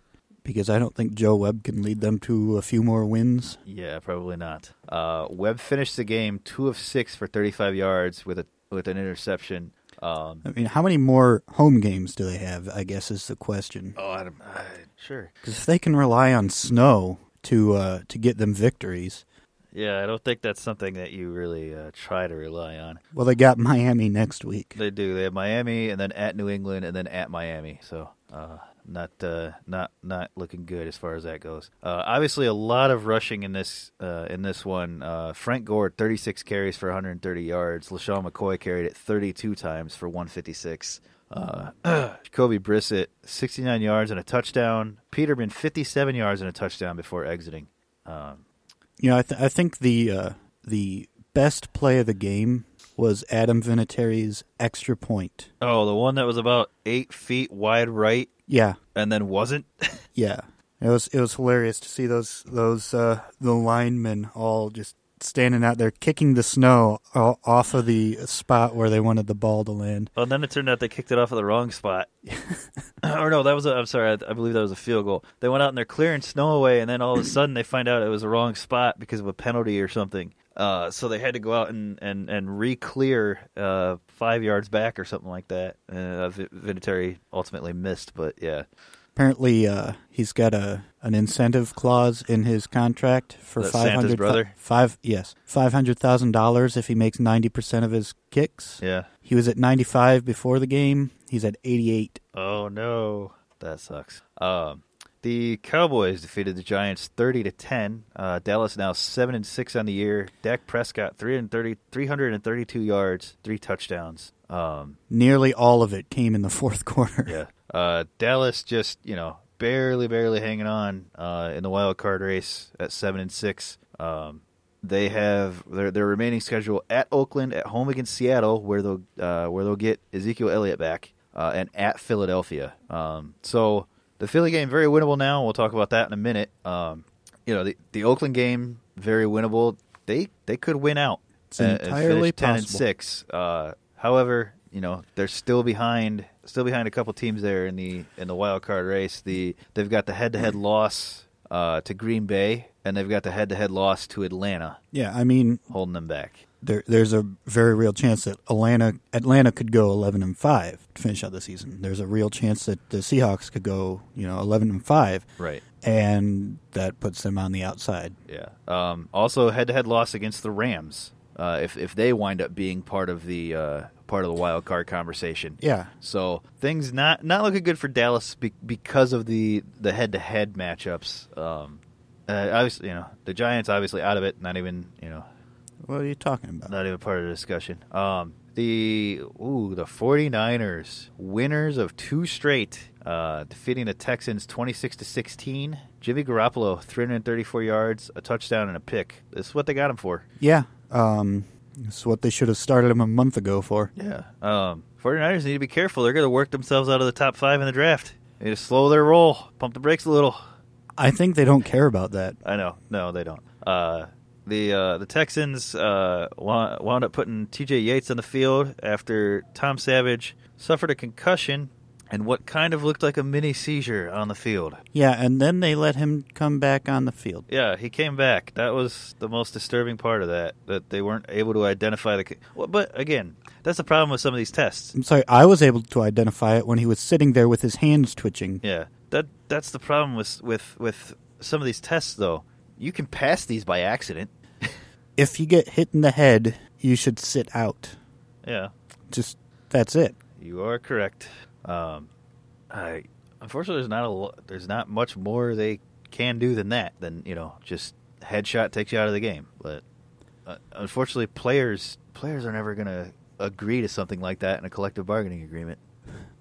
because I don't think Joe Webb can lead them to a few more wins. yeah, probably not. Uh, Webb finished the game two of six for 35 yards with a with an interception. Um, I mean, how many more home games do they have? I guess is the question. oh, I, don't- I, sure. Because if they can rely on snow to uh, to get them victories, Yeah, I don't think that's something that you really uh, try to rely on. well, they got Miami next week. They do. They have Miami, and then at New England, and then at Miami. So uh, not uh, not not looking good as far as that goes. Uh, obviously, a lot of rushing in this uh, in this one. Uh, Frank Gore, 36 carries for 130 yards. LeSean McCoy carried it 32 times for 156. Uh, Jacoby Brissett, 69 yards and a touchdown. Peterman, 57 yards and a touchdown before exiting. Um, You know, I, th- I think the uh, the best play of the game was Adam Vinatieri's extra point. oh, the one that was about eight feet wide right Yeah, and then wasn't. yeah. It was it was hilarious to see those those uh, the linemen all just standing out there kicking the snow o- off of the spot where they wanted the ball to land. Well, then it turned out they kicked it off at the wrong spot. or no, that was a, I'm sorry, I, I believe that was a field goal. They went out and they're clearing snow away, and then all of a sudden they find out it was the wrong spot because of a penalty or something. Uh, so they had to go out and and and re-clear uh, five yards back or something like that. Uh, Vinatieri ultimately missed, but yeah, Apparently, uh, he's got a an incentive clause in his contract for That's five brother? five yes five hundred thousand dollars if he makes ninety percent of his kicks. yeah. He was at ninety five before the game. He's at eighty eight. Oh no, that sucks. Um, the Cowboys defeated the Giants thirty to ten. Uh, Dallas now seven and six on the year. Dak Prescott 330, 332 yards, three touchdowns. Um, Nearly all of it came in the fourth quarter. yeah, uh, Dallas just you know barely, barely hanging on uh, in the wild card race at seven and six. Um, they have their their remaining schedule at Oakland, at home against Seattle, where they'll uh, where they'll get Ezekiel Elliott back, uh, and at Philadelphia. Um, so the Philly game very winnable now. We'll talk about that in a minute. Um, you know the the Oakland game very winnable. They they could win out. It's and- and entirely finish ten and six. Uh, however, you know they're still behind, still behind a couple teams there in the in the wild card race. The they've got the head to head loss uh, to Green Bay, and they've got the head to head loss to Atlanta, Yeah, I mean, holding them back. There, there's a very real chance that Atlanta Atlanta could go 11 and 5 to finish out the season. There's a real chance that the Seahawks could go, you know, 11 and 5 Right. and that puts them on the outside. Yeah. Um, also, head to head loss against the Rams. Uh, if if they wind up being part of the uh, part of the wild card conversation. Yeah. So things not not looking good for Dallas be- because of the the head to head matchups. Um, uh, obviously, you know the Giants obviously out of it. Not even you know What are you talking about? not even part of the discussion. Um, the ooh the 49ers winners of two straight, uh, defeating the Texans 26 to 16. Jimmy Garoppolo 334 yards, a touchdown and a pick. This is what they got him for. Yeah. Um it's what they should have started him a month ago for. Yeah. Um, 49ers need to be careful. They're going to work themselves out of the top 5 in the draft. They need to slow their roll, pump the brakes a little. I think they don't care about that. I know. No, they don't. Uh, the uh, the Texans uh, wound up putting T.J. Yates on the field after Tom Savage suffered a concussion and what kind of looked like a mini seizure on the field. Yeah, and then they let him come back on the field. Yeah, he came back. That was the most disturbing part of that. That they weren't able to identify the. Well, but again, that's the problem with some of these tests. I'm sorry, I was able to identify it when he was sitting there with his hands twitching. Yeah, that that's the problem with with with some of these tests. Though you can pass these by accident. If you get hit in the head, you should sit out. Yeah, Just that's it. You are correct. Um, I unfortunately there's not a lo- there's not much more they can do than that. Than you know, just headshot takes you out of the game. But uh, unfortunately, players players are never going to agree to something like that in a collective bargaining agreement.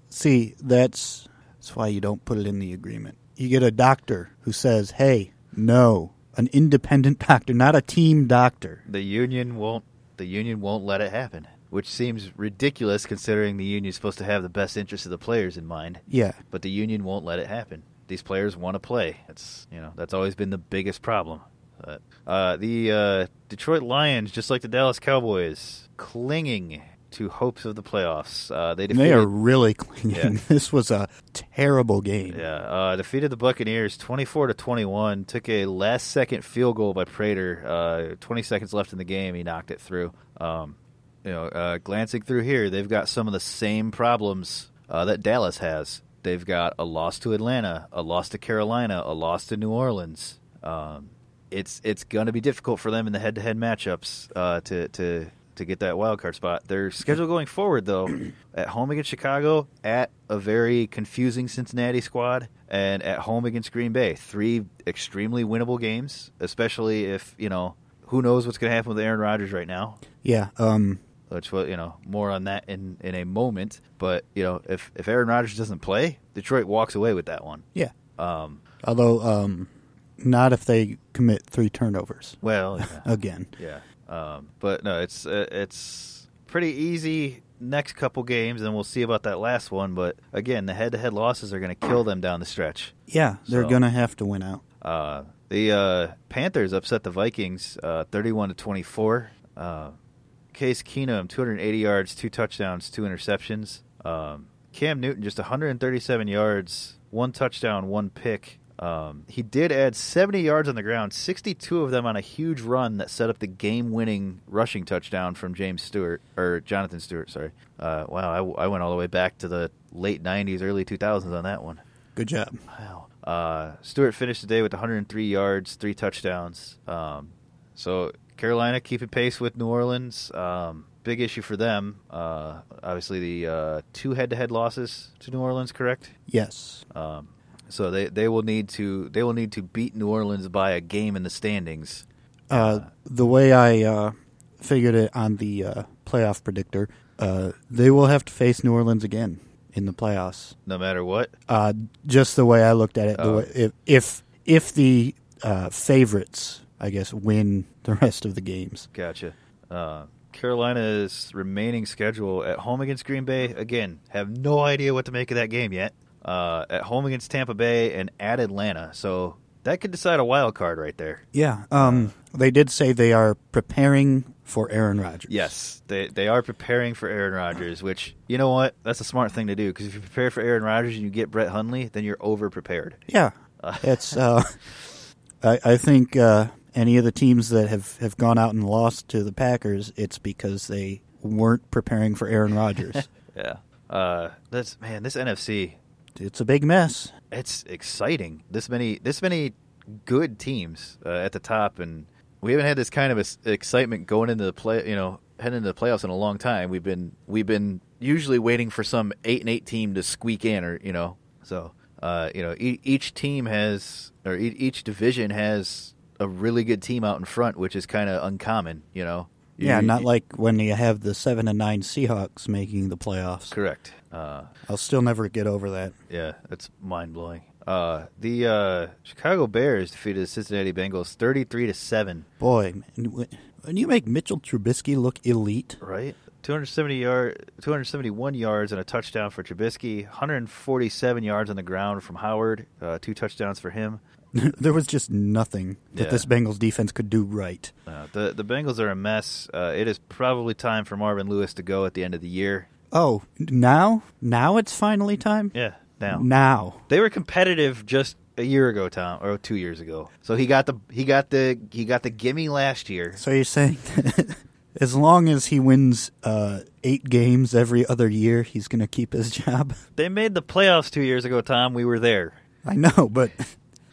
See, that's that's why you don't put it in the agreement. You get a doctor who says, "Hey, No, an independent doctor, not a team doctor. The union won't. The union won't let it happen, which seems ridiculous considering the union is supposed to have the best interests of the players in mind. Yeah, But the union won't let it happen. These players want to play. That's you know that's always been the biggest problem. But, uh, the uh, Detroit Lions, just like the Dallas Cowboys, clinging to hopes of the playoffs. Uh, they defeated they are really clinging. Yeah. This was a terrible game. Yeah, uh, defeated the Buccaneers twenty-four to twenty-one. Took a last-second field goal by Prater. Uh, Twenty seconds left in the game, he knocked it through. Um, you know, uh, glancing through here, they've got some of the same problems uh, that Dallas has. They've got a loss to Atlanta, a loss to Carolina, a loss to New Orleans. Um, it's it's going to be difficult for them in the head-to-head matchups uh, to to to get that wild card spot. Their schedule going forward, though, at home against Chicago, at a very confusing Cincinnati squad, and at home against Green Bay, three extremely winnable games. Especially if you know who knows what's going to happen with Aaron Rodgers right now. Yeah, um, Which will you know more on that in in a moment. But you know if if Aaron Rodgers doesn't play, Detroit walks away with that one. yeah. Um, Although, um, not if they commit three turnovers well, yeah. again. Yeah, um, but no, it's uh, it's pretty easy next couple games, and we'll see about that last one. But again, the head-to-head losses are going to kill them down the stretch. Yeah, they're So- gonna have to win out. Uh, the uh, Panthers upset the Vikings, uh, thirty-one to twenty-four. Uh, Case Keenum, two hundred eighty yards, two touchdowns, two interceptions. Um, Cam Newton, just one hundred and thirty-seven yards, one touchdown, one pick. Um, he did add 70 yards on the ground, 62 of them on a huge run that set up the game-winning rushing touchdown from James Stewart or Jonathan Stewart. Sorry. Uh, wow, I, I went all the way back to the late 90s, early 2000s on that one. Good job. Wow. Uh, Stewart finished the day with 103 yards, three touchdowns. Um, so Carolina keeping pace with New Orleans. Um, big issue for them. Uh, obviously, the uh, two head-to-head losses to New Orleans, correct? Yes. Um, so they, they will need to they will need to beat New Orleans by a game in the standings. Uh, the way I uh, figured it on the uh, playoff predictor, uh, they will have to face New Orleans again in the playoffs. No matter what. Uh, just the way I looked at it, the Oh. way, if if if the uh, favorites, I guess, win the rest of the games. Gotcha. Uh, Carolina's remaining schedule at home against Green Bay. Again, have no idea what to make of that game yet. Uh, at home against Tampa Bay and at Atlanta. So that could decide a wild card right there. Yeah. Um, they did say they are preparing for Aaron Rodgers. Yes, they they are preparing for Aaron Rodgers, which you know what? That's a smart thing to do because if you prepare for Aaron Rodgers and you get Brett Hundley, then you're over prepared. Yeah. It's. Uh, I, I think uh, any of the teams that have, have gone out and lost to the Packers, it's because they weren't preparing for Aaron Rodgers. Yeah. Uh, that's man, this NFC, it's a big mess. it's exciting. This many this many good teams uh, at the top, and we haven't had this kind of ex- excitement going into the play. You know, heading into the playoffs in a long time. We've been we've been usually waiting for some eight and eight team to squeak in, or you know, so uh, you know, e- each team has or e- each division has a really good team out in front, which is kind of uncommon. You know. Yeah, You- not like when you have the seven and nine Seahawks making the playoffs. correct. Uh, I'll still never get over that. Yeah, that's mind blowing. Uh, the uh, Chicago Bears defeated the Cincinnati Bengals thirty-three to seven. Boy, when- you make Mitchell Trubisky look elite, Right, two hundred seventy yard, two hundred seventy-one yards and a touchdown for Trubisky. One hundred forty-seven yards on the ground from Howard. Uh, two touchdowns for him. there was just nothing that Yeah. this Bengals defense could do right. Uh, the the Bengals are a mess. Uh, it is probably time for Marvin Lewis to go at the end of the year. Oh, now? Now it's finally time? Yeah, now Now. they were competitive just a year ago, Tom, or two years ago. So he got the he got the he got the gimme last year. So you're saying as long as he wins uh, eight games every other year, he's going to keep his job? They made the playoffs two years ago, Tom. We were there. I know, but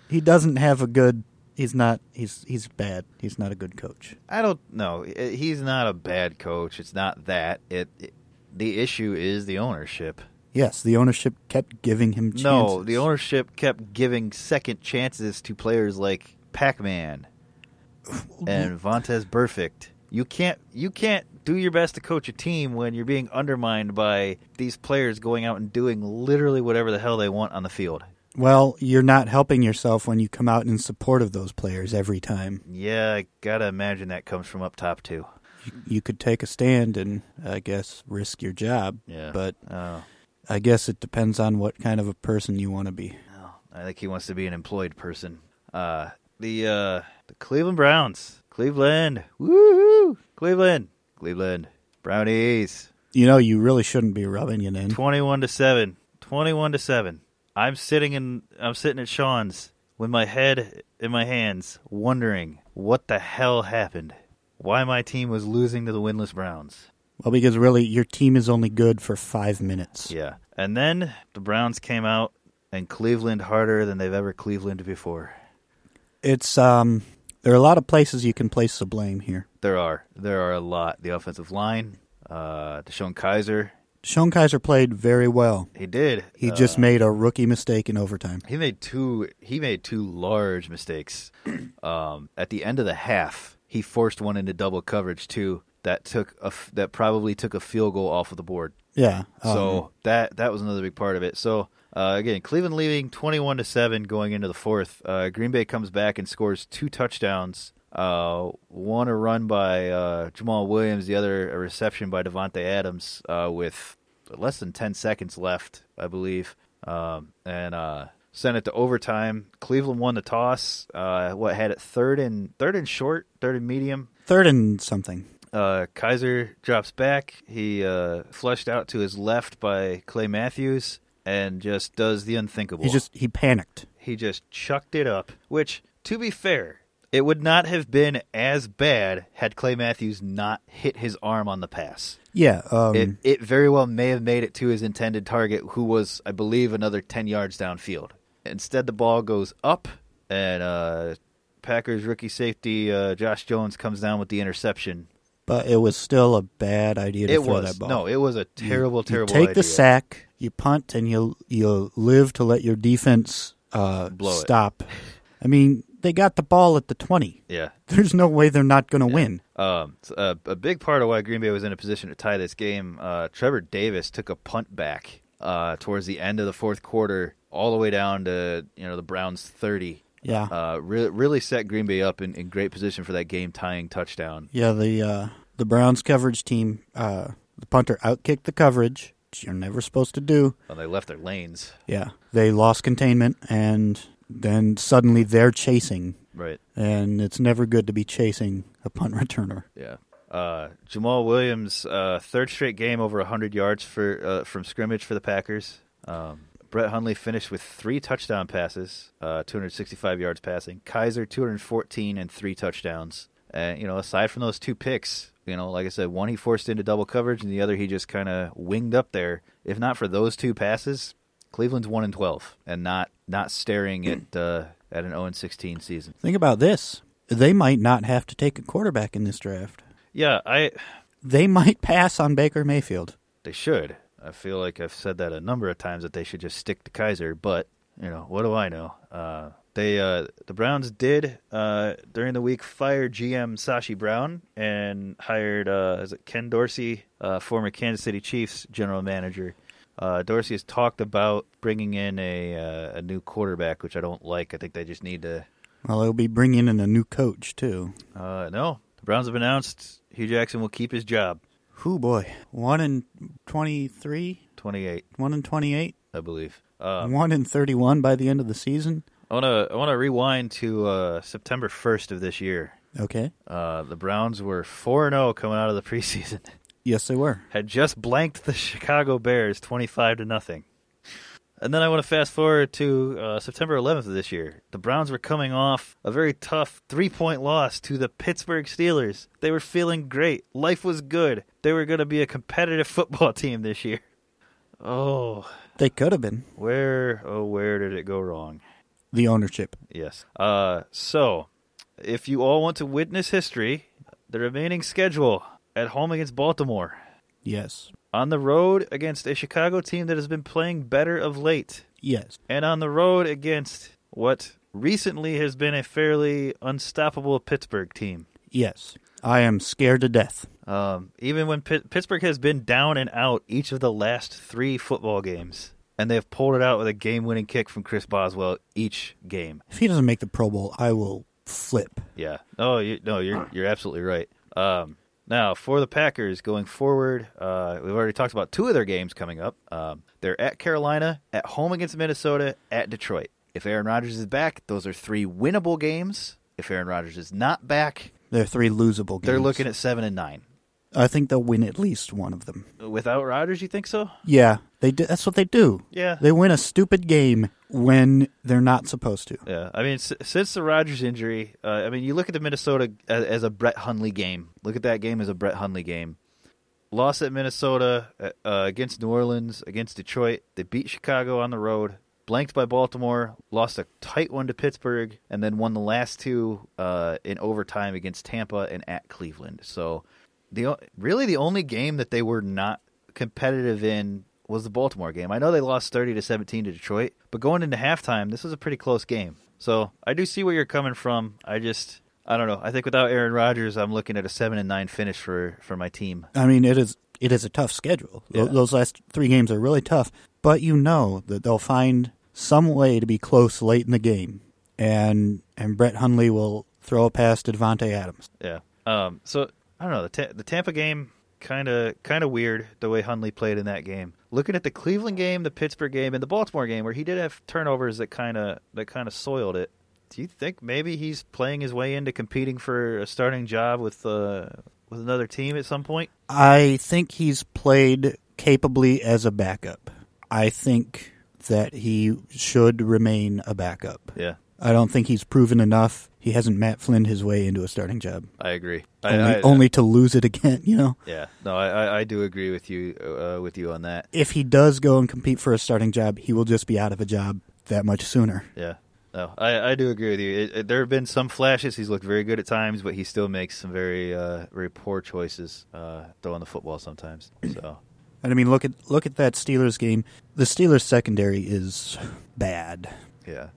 he doesn't have a good. He's not. He's he's bad. He's not a good coach. I don't know. He's not a bad coach. It's not that. It, it the issue is the ownership. Yes, the ownership kept giving him chances. No, the ownership kept giving second chances to players like Pac-Man and Vontaze Burfict. You can't you can't do your best to coach a team when you're being undermined by these players going out and doing literally whatever the hell they want on the field. Well, you're not helping yourself when you come out in support of those players every time. Yeah, I gotta imagine that comes from up top too. You could take a stand and, I guess, risk your job. Yeah. But Oh, I guess it depends on what kind of a person you want to be. no, I think he wants to be an employed person. Uh, the uh, the Cleveland Browns, Cleveland, woohoo, Cleveland, Cleveland Brownies, You know, you really shouldn't be rubbing it in. twenty-one to seven. Twenty-one to seven. I'm sitting in, I'm sitting at Sean's with my head in my hands, wondering what the hell happened. Why my team was losing to the winless Browns. Well, because really, your team is only good for five minutes. Yeah. And then the Browns came out and Cleveland harder than they've ever Cleveland before. It's um, there are a lot of places you can place the blame here. There are. There are a lot. The offensive line, uh, DeShone Kizer, Sean Kizer played very well. he did. He Uh, just made a rookie mistake in overtime. he made two he made two large mistakes. um, at the end of the half, he forced one into double coverage too. That took a f- that probably took a field goal off of the board. Yeah. um, So that that was another big part of it. So uh, again, Cleveland leading twenty one to seven going into the fourth. Uh, Green Bay comes back and scores two touchdowns. Uh, one a run by uh, Jamaal Williams, the other a reception by Davante Adams uh, with less than ten seconds left, I believe, um, and uh, sent it to overtime. Cleveland won the toss. Uh, what had it third and third and short, third and medium. third and something. Uh, Kizer drops back. He uh, flushed out to his left by Clay Matthews and just does the unthinkable. He just he panicked. he just chucked it up. Which, to be fair, it would not have been as bad had Clay Matthews not hit his arm on the pass. Yeah. Um, it it very well may have made it to his intended target, who was, I believe, another ten yards downfield. Instead, the ball goes up, and uh, Packers rookie safety uh, Josh Jones comes down with the interception. but it was still a bad idea to It throw was that ball. no, it was a terrible, You terrible. take idea. the sack, you punt, and you you live to let your defense uh, stop. I mean, they got the ball at the twenty. Yeah. There's no way they're not going to win. Um, a, a big part of why Green Bay was in a position to tie this game, uh, Trevor Davis took a punt back uh, towards the end of the fourth quarter, all the way down to you know the Browns thirty. Yeah. Uh, re- really set Green Bay up in, in great position for that game tying touchdown. Yeah, the uh, the Browns coverage team, uh, the punter outkicked the coverage, which you're never supposed to do. And they left their lanes. Yeah, they lost containment, and then suddenly they're chasing, Right. and it's never good to be chasing a punt returner. Yeah. Uh, Jamaal Williams, uh, third straight game over 100 yards for uh, from scrimmage for the Packers. Um, Brett Hundley finished with three touchdown passes, uh, 265 yards passing. Kizer 214 and three touchdowns. And you know, aside from those two picks, you know, like I said, one he forced into double coverage, and the other he just kind of winged up there. If not for those two passes, Cleveland's one and 12, and not not staring at uh, at an 0 and 16 season. Think about this: they might not have to take a quarterback in this draft. Yeah, I They might pass on Baker Mayfield. They should. I feel like I've said that a number of times that they should just stick to Kizer, but you know what do I know? Uh, they uh, the Browns did uh, during the week fire GM Sashi Brown and hired uh, is it Ken Dorsey, uh, former Kansas City Chiefs general manager. Uh, Dorsey has talked about bringing in a uh, a new quarterback, which I don't like. I think they just need to. Well, they'll be bringing in a new coach too. Uh, no, the Browns have announced Hue Jackson will keep his job. Who boy, one in twenty-three, Twenty eight, one in twenty-eight, I believe. Uh, one in thirty-one by the end of the season. I want to I want to rewind to uh, September 1st of this year. Okay. Uh, the Browns were 4 0 coming out of the preseason. Yes, they were. Had just blanked the Chicago Bears 25 to nothing. And then I want to fast forward to uh, September 11th of this year. The Browns were coming off a very tough three point loss to the Pittsburgh Steelers. They were feeling great. Life was good. They were going to be a competitive football team this year. Oh, They could have been where, oh, where did it go wrong? the ownership. Yes. Uh, so, if you all want to witness history, the remaining schedule at home against Baltimore, Yes. on the road against a Chicago team that has been playing better of late, Yes. and on the road against what recently has been a fairly unstoppable Pittsburgh team. Yes. I am scared to death. Um, even when Pitt- Pittsburgh has been down and out each of the last three football games, and they have pulled it out with a game-winning kick from Chris Boswell each game. If he doesn't make the Pro Bowl, I will flip. Yeah. Oh, you, no, you're you're absolutely right. Um, now for the Packers going forward, uh, we've already talked about two of their games coming up. Um, they're at Carolina, at home against Minnesota, at Detroit. If Aaron Rodgers is back, those are three winnable games. If Aaron Rodgers is not back, They're three losable games. they're looking at seven and nine. I think they'll win at least one of them. Without Rodgers, you think so? Yeah, they do. That's what they do. Yeah. They win a stupid game when they're not supposed to. Yeah, I mean, s- since the Rodgers injury, uh, I mean, you look at the Minnesota as, as a Brett Hundley game. Look at that game as a Brett Hundley game. Lost at Minnesota, uh, uh, against New Orleans, against Detroit. They beat Chicago on the road. Blanked by Baltimore. Lost a tight one to Pittsburgh, and then won the last two uh, in overtime against Tampa and at Cleveland. So, the really the only game that they were not competitive in was the Baltimore game. I know they lost 30 to 17 to Detroit, but going into halftime, this was a pretty close game. So, I do see where you're coming from. I just I don't know. I think without Aaron Rodgers, I'm looking at a 7 and 9 finish for for my team. I mean, it is it is a tough schedule. Yeah. Those last three games are really tough, but you know that they'll find some way to be close late in the game, and and Brett Hundley will throw a pass to Davante Adams. Yeah. Um. So I don't know the Ta- the Tampa game kind of kind of weird the way Hundley played in that game. Looking at the Cleveland game, the Pittsburgh game, and the Baltimore game, where he did have turnovers that kind of that kind of soiled it. Do you think maybe he's playing his way into competing for a starting job with uh with another team at some point? I think he's played capably as a backup. I think that he should remain a backup. Yeah, I don't think he's proven enough. He hasn't Matt Flynn his way into a starting job. I agree. I- Only, I- only to lose it again, you know. yeah. No, I, I I do agree with you uh, with you on that. If he does go and compete for a starting job, he will just be out of a job that much sooner. Yeah. No, I, I do agree with you. It, it, there have been some flashes. He's looked very good at times, but he still makes some very uh, very poor choices uh, throwing the football sometimes. So And I mean, look at look at that Steelers game. The Steelers secondary is bad. yeah,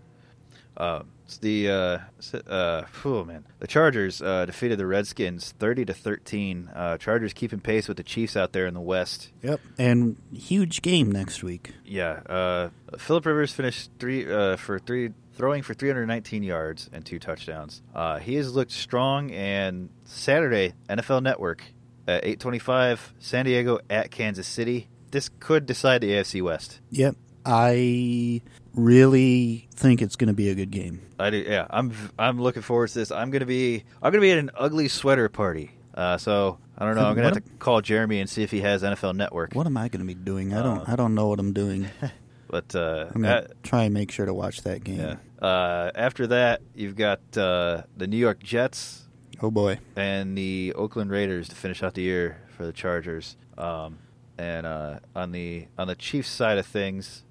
um, the uh, uh, oh man, the Chargers uh, defeated the Redskins thirty to thirteen. Uh, Chargers keeping pace with the Chiefs out there in the West. Yep. And huge game next week. Yeah, uh, Philip Rivers finished three uh, for three throwing for 319 yards and two touchdowns. Uh, he has looked strong. And Saturday, NFL Network at 8:25, San Diego at Kansas City. This could decide the AFC West. Yep. I really think it's going to be a good game. I do. Yeah, I'm. I'm looking forward to this. I'm gonna be. I'm gonna be at an ugly sweater party. Uh, so I don't know. I'm gonna What have to call Jeremy and see if he has NFL Network. What am I going to be doing? I Uh, don't. I don't know what I'm doing. But uh, I'm going uh, to try and make sure to watch that game. yeah. Uh, after that, you've got uh, the New York Jets Oh boy. and the Oakland Raiders to finish out the year for the Chargers. Um, and uh, on the on the Chiefs side of things,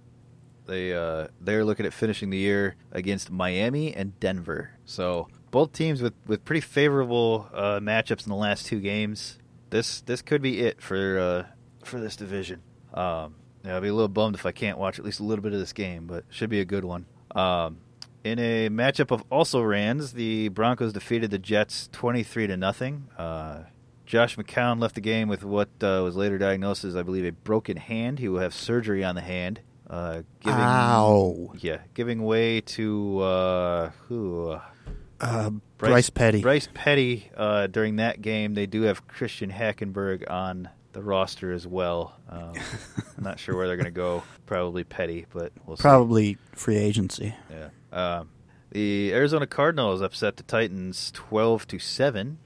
they uh, they're looking at finishing the year against Miami and Denver. So both teams with, with pretty favorable uh, matchups in the last two games. This this could be it for uh, for this division. Um, yeah, I'll be a little bummed if I can't watch at least a little bit of this game, but should be a good one. Um, in a matchup of also Rans, the Broncos defeated the Jets twenty-three to nothing. Uh, Josh McCown left the game with what uh, was later diagnosed as, I believe, a broken hand. He will have surgery on the hand. Uh, giving, Ow. Yeah, giving way to uh, who? Uh, Bryce, Petty. Bryce Petty. Uh, during that game, they do have Christian Hackenberg on the roster as well. Um, I'm not sure where they're going to go. Probably Petty, but we'll see. Probably free agency. Yeah. Um, the Arizona Cardinals upset the Titans twelve to seven.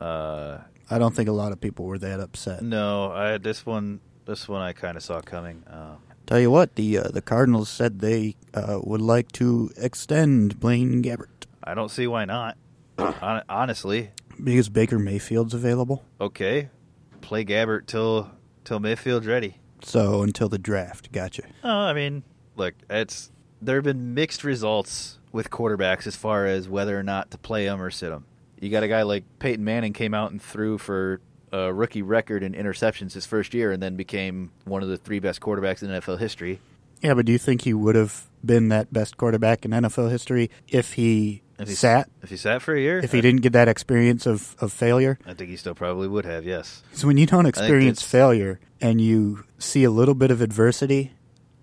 Uh, I don't think a lot of people were that upset. no, I this one this one I kind of saw coming. Uh, Tell you what, the uh, the Cardinals said they uh, would like to extend Blaine Gabbert I don't see why not. Hon- Honestly, because Baker Mayfield's available. okay, play Gabbert till till Mayfield's ready. So until the draft, gotcha. Oh, I mean, look, it's there have been mixed results with quarterbacks as far as whether or not to play them or sit them. You got a guy like Peyton Manning came out and threw for a rookie record in interceptions his first year, and then became one of the three best quarterbacks in NFL history. Yeah, but do you think he would have been that best quarterback in NFL history if he If he sat? if he sat for a year, If he didn't get that experience of, of failure? I think he still probably would have. Yes. So when you don't experience failure and you see a little bit of adversity,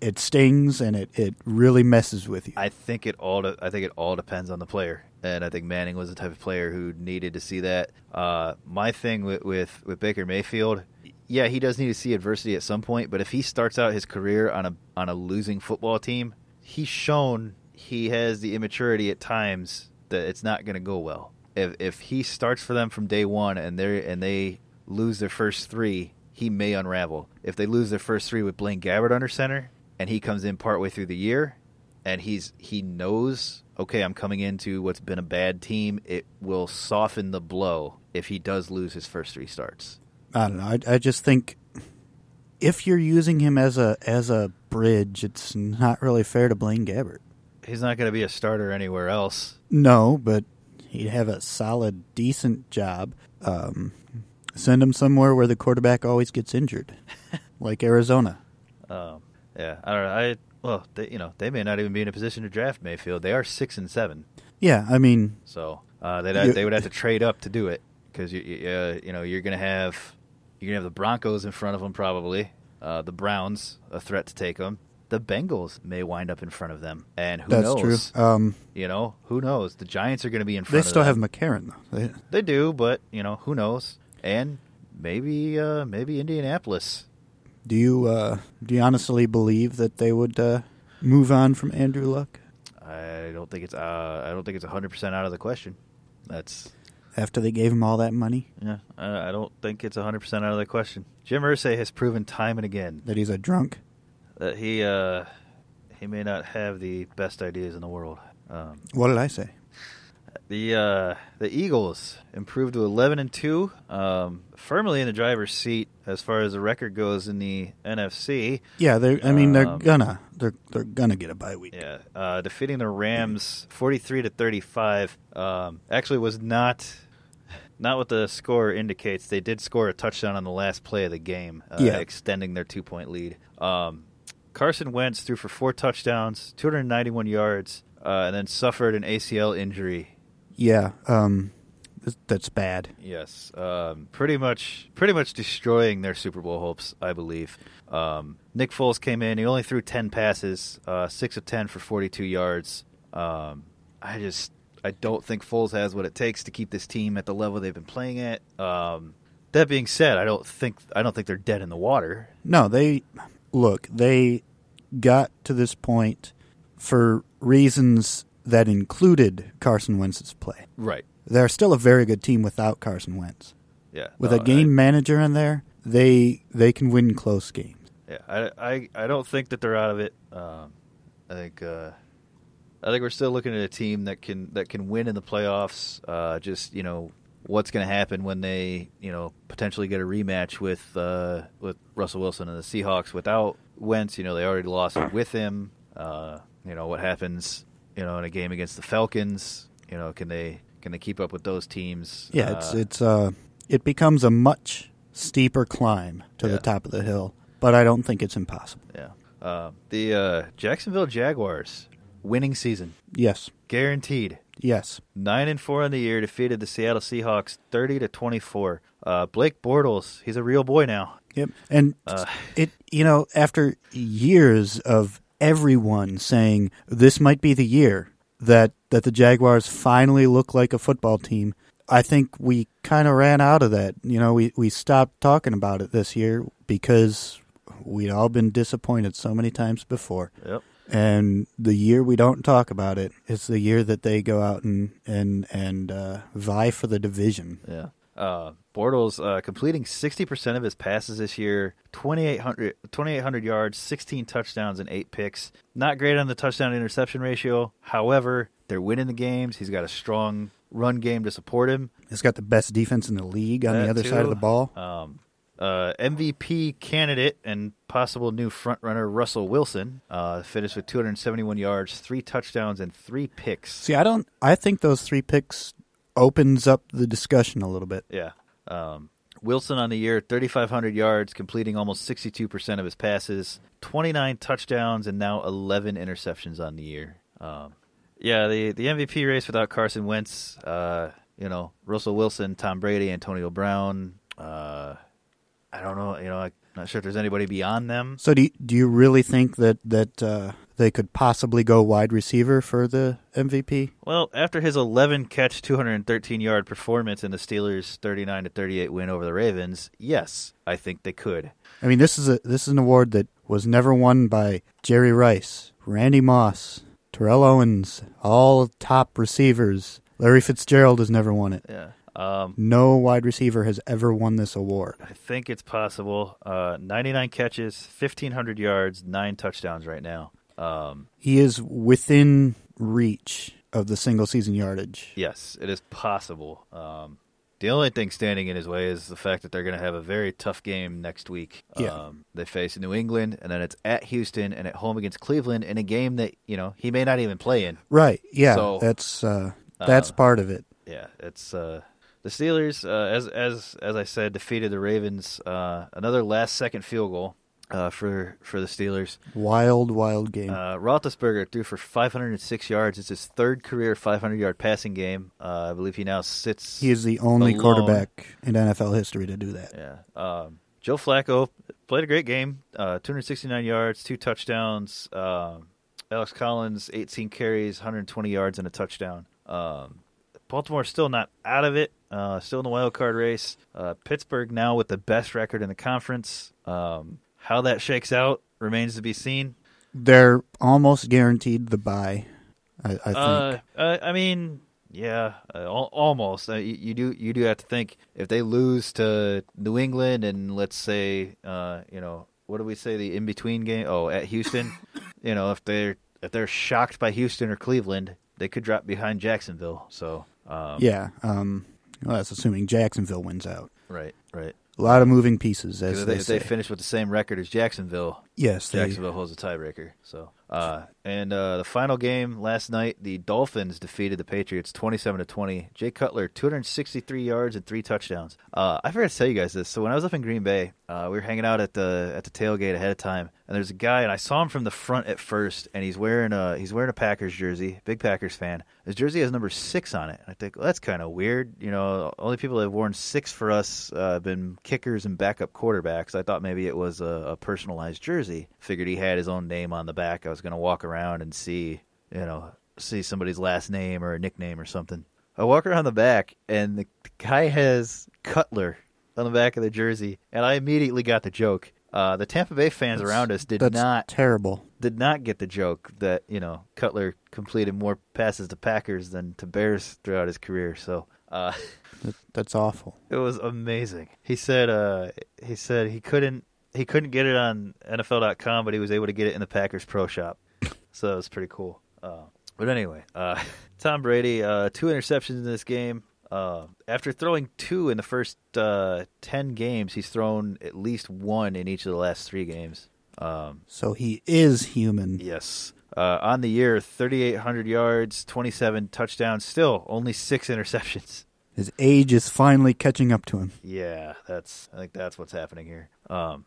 it stings and it, it really messes with you. I think it all. De- I think it all depends on the player, and I think Manning was the type of player who needed to see that. Uh, my thing with, with with Baker Mayfield, yeah, he does need to see adversity at some point. But if he starts out his career on a on a losing football team, he's shown he has the immaturity at times that it's not going to go well. If if he starts for them from day one and they and they lose their first three, he may unravel. If they lose their first three with Blaine Gabbert under center, and he comes in partway through the year, and he's he knows, okay, I'm coming into what's been a bad team. It will soften the blow if he does lose his first three starts. I don't know. I, I just think if you're using him as a as a bridge, it's not really fair to Blaine Gabbert. He's not going to be a starter anywhere else. No, but he'd have a solid, decent job. Um, send him somewhere where the quarterback always gets injured, like Arizona. Um, yeah, I don't know. I well, they, you know, they may not even be in a position to draft Mayfield. They are six and seven, Yeah, I mean, so uh, they they would have to trade up to do it because you you, uh, you know you're going to have you're to have the Broncos in front of them probably. Uh, the Browns a threat to take them. The Bengals may wind up in front of them, and who that's knows? true. Um, You know, who knows? The Giants are going to be in front. Of them. They still have. McCarron though. They, They do, but you know, who knows? And maybe uh, maybe Indianapolis. Do you uh, do you honestly believe that they would uh, move on from Andrew Luck I don't think it's uh, I don't think it's hundred percent out of the question. That's after they gave him all that money? yeah. I, I don't think it's hundred percent out of the question. Jim Irsay has proven time and again That he's a drunk. that he uh, he may not have the best ideas in the world. Um, What did I say? the uh, the Eagles improved to eleven and two, um, firmly in the driver's seat as far as the record goes in the NFC. Yeah, they. I mean, they're Um, gonna they're they're gonna get a bye week. Yeah, uh, defeating the Rams forty-three to thirty-five. Um, actually, was not not what the score indicates. They did score a touchdown on the last play of the game, uh, Yeah. extending their two-point lead. Um, Carson Wentz threw for four touchdowns, two hundred ninety-one yards, uh, and then suffered an ACL injury. Yeah, um, that's bad. Yes, um, pretty much, pretty much destroying their Super Bowl hopes, I believe. Um, Nick Foles came in; he only threw ten passes, uh, six of ten for forty-two yards. Um, I just, I don't think Foles has what it takes to keep this team at the level they've been playing at. Um, that being said, I don't think, I don't think they're dead in the water. No, they look. They got to this point for reasons that included Carson Wentz's play. Right. They're still a very good team without Carson Wentz. Yeah. With No, a game I- manager in there, they they can win close games. Yeah, I, I, I don't think that they're out of it. Um, I think uh, I think we're still looking at a team that can that can win in the playoffs. Uh, just you know what's going to happen when they you know potentially get a rematch with uh, with Russell Wilson and the Seahawks without Wentz. You know they already lost with him. Uh, you know what happens you know in a game against the Falcons. You know can they can they keep up with those teams? Yeah, it's Uh, it's uh it becomes a much steeper climb to Yeah. the top of the hill, but I don't think it's impossible. yeah. Uh, the uh, Jacksonville Jaguars winning season Yes, guaranteed. yes, Nine and four on the year, defeated the Seattle Seahawks thirty to twenty four. Uh, Blake Bortles, he's a real boy now. yep. And Uh, it you know after years of everyone saying this might be the year that that the Jaguars finally look like a football team. I think we kind of ran out of that. You know, we we stopped talking about it this year because we'd all been disappointed so many times before. Yep. And the year we don't talk about it is the year that they go out and and and uh, vie for the division. Yeah. Uh, Bortles uh, completing sixty percent of his passes this year, 2,800 2,800 yards, sixteen touchdowns, and eight picks. Not great on the touchdown interception ratio. However, they're winning the games. He's got a strong run game to support him. He's got the best defense in the league on the That other side of the ball. Um, uh, MVP candidate and possible new frontrunner Russell Wilson uh, finished with 271 yards, three touchdowns, and three picks. See, I don't. I think those three picks opens up the discussion a little bit. Yeah. Um, Wilson on the year, 3,500 yards, completing almost 62% of his passes, 29 touchdowns, and now 11 interceptions on the year. Um, yeah, the, the MVP race without Carson Wentz, uh, you know, Russell Wilson, Tom Brady, Antonio Brown. Uh, I don't know, you know, I'm Not sure if there's anybody beyond them. So do you, do you really think that that uh, they could possibly go wide receiver for the MVP? Well, after his 11 catch, 213 yard performance in the Steelers' 39 to 38 win over the Ravens, yes, I think they could. I mean, this is a this is an award that was never won by Jerry Rice, Randy Moss, Terrell Owens, all top receivers. Larry Fitzgerald has never won it. Yeah. Um, No wide receiver has ever won this award. I think it's possible. Uh, 99 catches, 1,500 yards, nine touchdowns right now. Um, He is within reach of the single season yardage. yes, it is possible. Um, the only thing standing in his way is the fact that they're going to have a very tough game next week. Yeah. Um, they face New England, and then it's at Houston and at home against Cleveland in a game that you know he may not even play in. Right. Yeah. So, that's uh, that's uh, part of it. yeah, it's uh, the Steelers, uh, as as as I said, defeated the Ravens. Uh, another last second field goal uh, for for the Steelers. Wild, wild game. Uh, Roethlisberger threw for 506 yards. It's his third career 500 yard passing game. Uh, I believe he now sits. he is the only alone. quarterback in NFL history to do that. Yeah. Um, Joe Flacco played a great game. Uh, 269 yards, two touchdowns. Um, Alex Collins, 18 carries, 120 yards, and a touchdown. Um, Baltimore's still not out of it. Uh, still in the wild card race. Uh, Pittsburgh now with the best record in the conference. Um, how that shakes out remains to be seen. They're almost guaranteed the bye. I, I think. Uh, uh, I mean, yeah, uh, al- almost. Uh, you, you do you do have to think if they lose to New England and let's say, uh, you know, what do we say the in between game? Oh, at Houston, you know, if they're if they're shocked by Houston or Cleveland, they could drop behind Jacksonville. So, um, yeah. Um, well, that's assuming Jacksonville wins out. right, right. A lot of moving pieces, as they, they, say. finish with the same record as Jacksonville, yes, they, Jacksonville holds a tiebreaker. So, uh, and uh, the final game last night, the Dolphins defeated the Patriots twenty-seven to twenty. Jay Cutler, two hundred sixty-three yards and three touchdowns. Uh, I forgot to tell you guys this. So when I was up in Green Bay, uh, we were hanging out at the at the tailgate ahead of time, and there's a guy, and I saw him from the front at first, and he's wearing a he's wearing a Packers jersey, big Packers fan. His jersey has number six on it. And I think well, that's kind of weird. You know, only people that have worn six for us uh, have been kickers and backup quarterbacks. I thought maybe it was a, a personalized jersey. Figured he had his own name on the back. I was going to walk around and see, you know, see somebody's last name or a nickname or something. I walk around the back, and the guy has Cutler on the back of the jersey, and I immediately got the joke. Uh, the Tampa Bay fans around us did that's not terrible. did not get the joke that you know Cutler completed more passes to Packers than to Bears throughout his career. So uh, That, that's awful. it was amazing. He said uh, he said he couldn't he couldn't get it on NFL.com, but he was able to get it in the Packers Pro Shop. So that was pretty cool. Uh, but anyway, uh, Tom Brady uh, two interceptions in this game. Uh, after throwing two in the first uh, ten games, he's thrown at least one in each of the last three games. Um, So he is human. Yes. Uh, on the year, 3,800 yards, 27 touchdowns, still only six interceptions. His age is finally catching up to him. Yeah, that's. I think that's what's happening here. Um,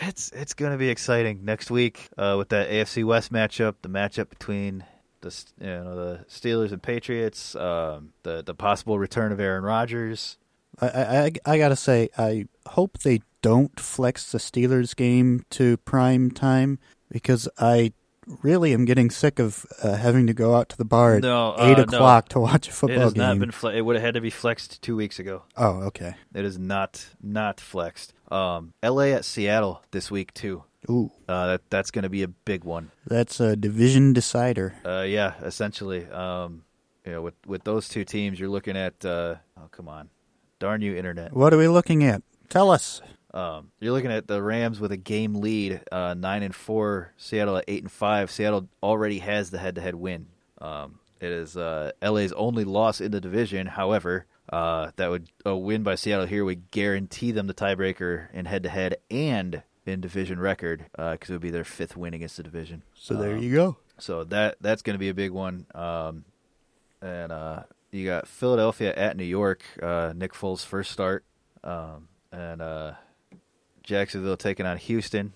it's it's going to be exciting next week uh, with that AFC West matchup, the matchup between the you know the Steelers and Patriots, um, the the possible return of Aaron Rodgers. I, I, I- gotta say, I hope they don't flex the Steelers game to prime time because I really am getting sick of uh, having to go out to the bar at No, uh, eight no. o'clock to watch a It football has game. not been. Fle- it would have had to be flexed two weeks ago. oh, okay. It is not not flexed. Um, L.A. at Seattle this week too. Ooh, Uh, that that's going to be a big one. that's a division decider. Uh, yeah, essentially. Um, you know, with with those two teams, you're looking at. Uh, oh, come on, darn you, internet. What are we looking at? Tell us. Um, you're looking at the Rams with a game lead, uh, nine and four. Seattle at eight and five. Seattle already has the head-to-head win. Um, it is uh, LA's only loss in the division. However, uh, that would a win by Seattle here would guarantee them the tiebreaker in head-to-head and in division record because it would be their fifth win against the division. So there Um, you go. So that that's going to be a big one. Um, and uh, you got Philadelphia at New York. Uh, Nick Foles' first start, um, and uh, Jacksonville taking on Houston.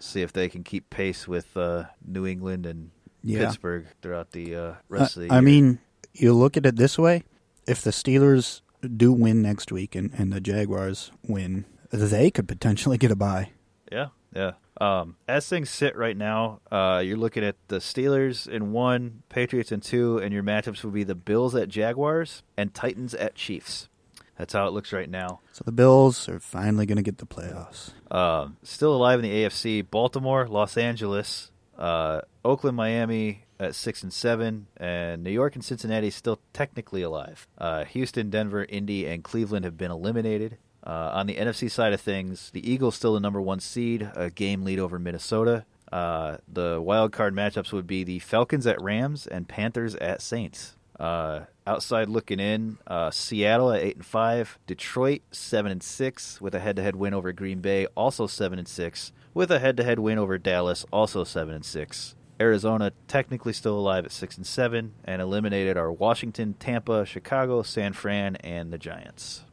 See if they can keep pace with uh, New England and Yeah. Pittsburgh throughout the uh, rest of the I, I mean, you look at it this way: if the Steelers do win next week and, and the Jaguars win, they could potentially get a bye. Yeah, yeah. Um, as things sit right now, uh, you're looking at the Steelers in one, Patriots in two, and your matchups would be the Bills at Jaguars and Titans at Chiefs. That's how it looks right now. So the Bills are finally going to get the playoffs. Um, still alive in the AFC: Baltimore, Los Angeles, uh, Oakland, Miami at six and seven, and New York and Cincinnati still technically alive. Uh, Houston, Denver, Indy, and Cleveland have been eliminated. Uh, on the NFC side of things, the Eagles still the number one seed, a game lead over Minnesota. Uh, the wild card matchups would be the Falcons at Rams and Panthers at Saints. Uh, outside looking in, uh, Seattle at eight and five, Detroit seven and six with a head-to-head win over Green Bay, also seven and six with a head-to-head win over Dallas, also seven and six. Arizona technically still alive at six and seven, and eliminated are Washington, Tampa, Chicago, San Fran, and the Giants.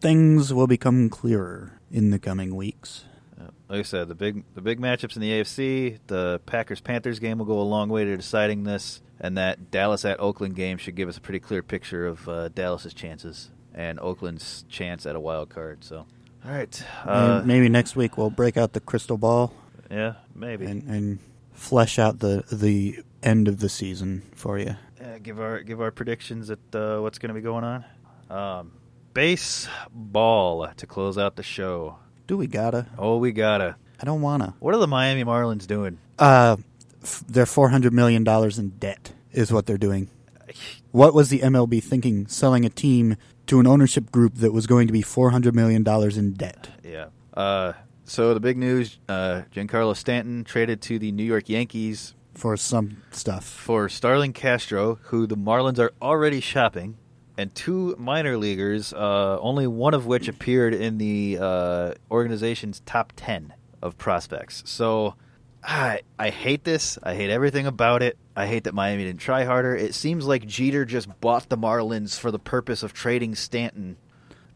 Things will become clearer in the coming weeks. Uh, like I said, the big the big matchups in the AFC, the Packers Panthers game will go a long way to deciding this, and that Dallas at Oakland game should give us a pretty clear picture of uh, Dallas's chances and Oakland's chance at a wild card. So, all right, uh, Maybe next week we'll break out the crystal ball yeah, maybe and, and flesh out the the end of the season for you. Yeah, give our give our predictions at uh, what's going to be going on. Um, baseball to close out the show. Do we gotta? Oh, we gotta. I don't wanna. What are the Miami Marlins doing? Uh, f- they're four hundred million dollars in debt is what they're doing. What was the MLB thinking? Selling a team to an ownership group that was going to be four hundred million dollars in debt. Yeah. Uh, so the big news: uh, Giancarlo Stanton traded to the New York Yankees for some stuff. for Starlin Castro, who the Marlins are already shopping, and two minor leaguers, uh, only one of which appeared in the uh, organization's top 10 of prospects. So I, I hate this. I hate everything about it. I hate that Miami didn't try harder. It seems like Jeter just bought the Marlins for the purpose of trading Stanton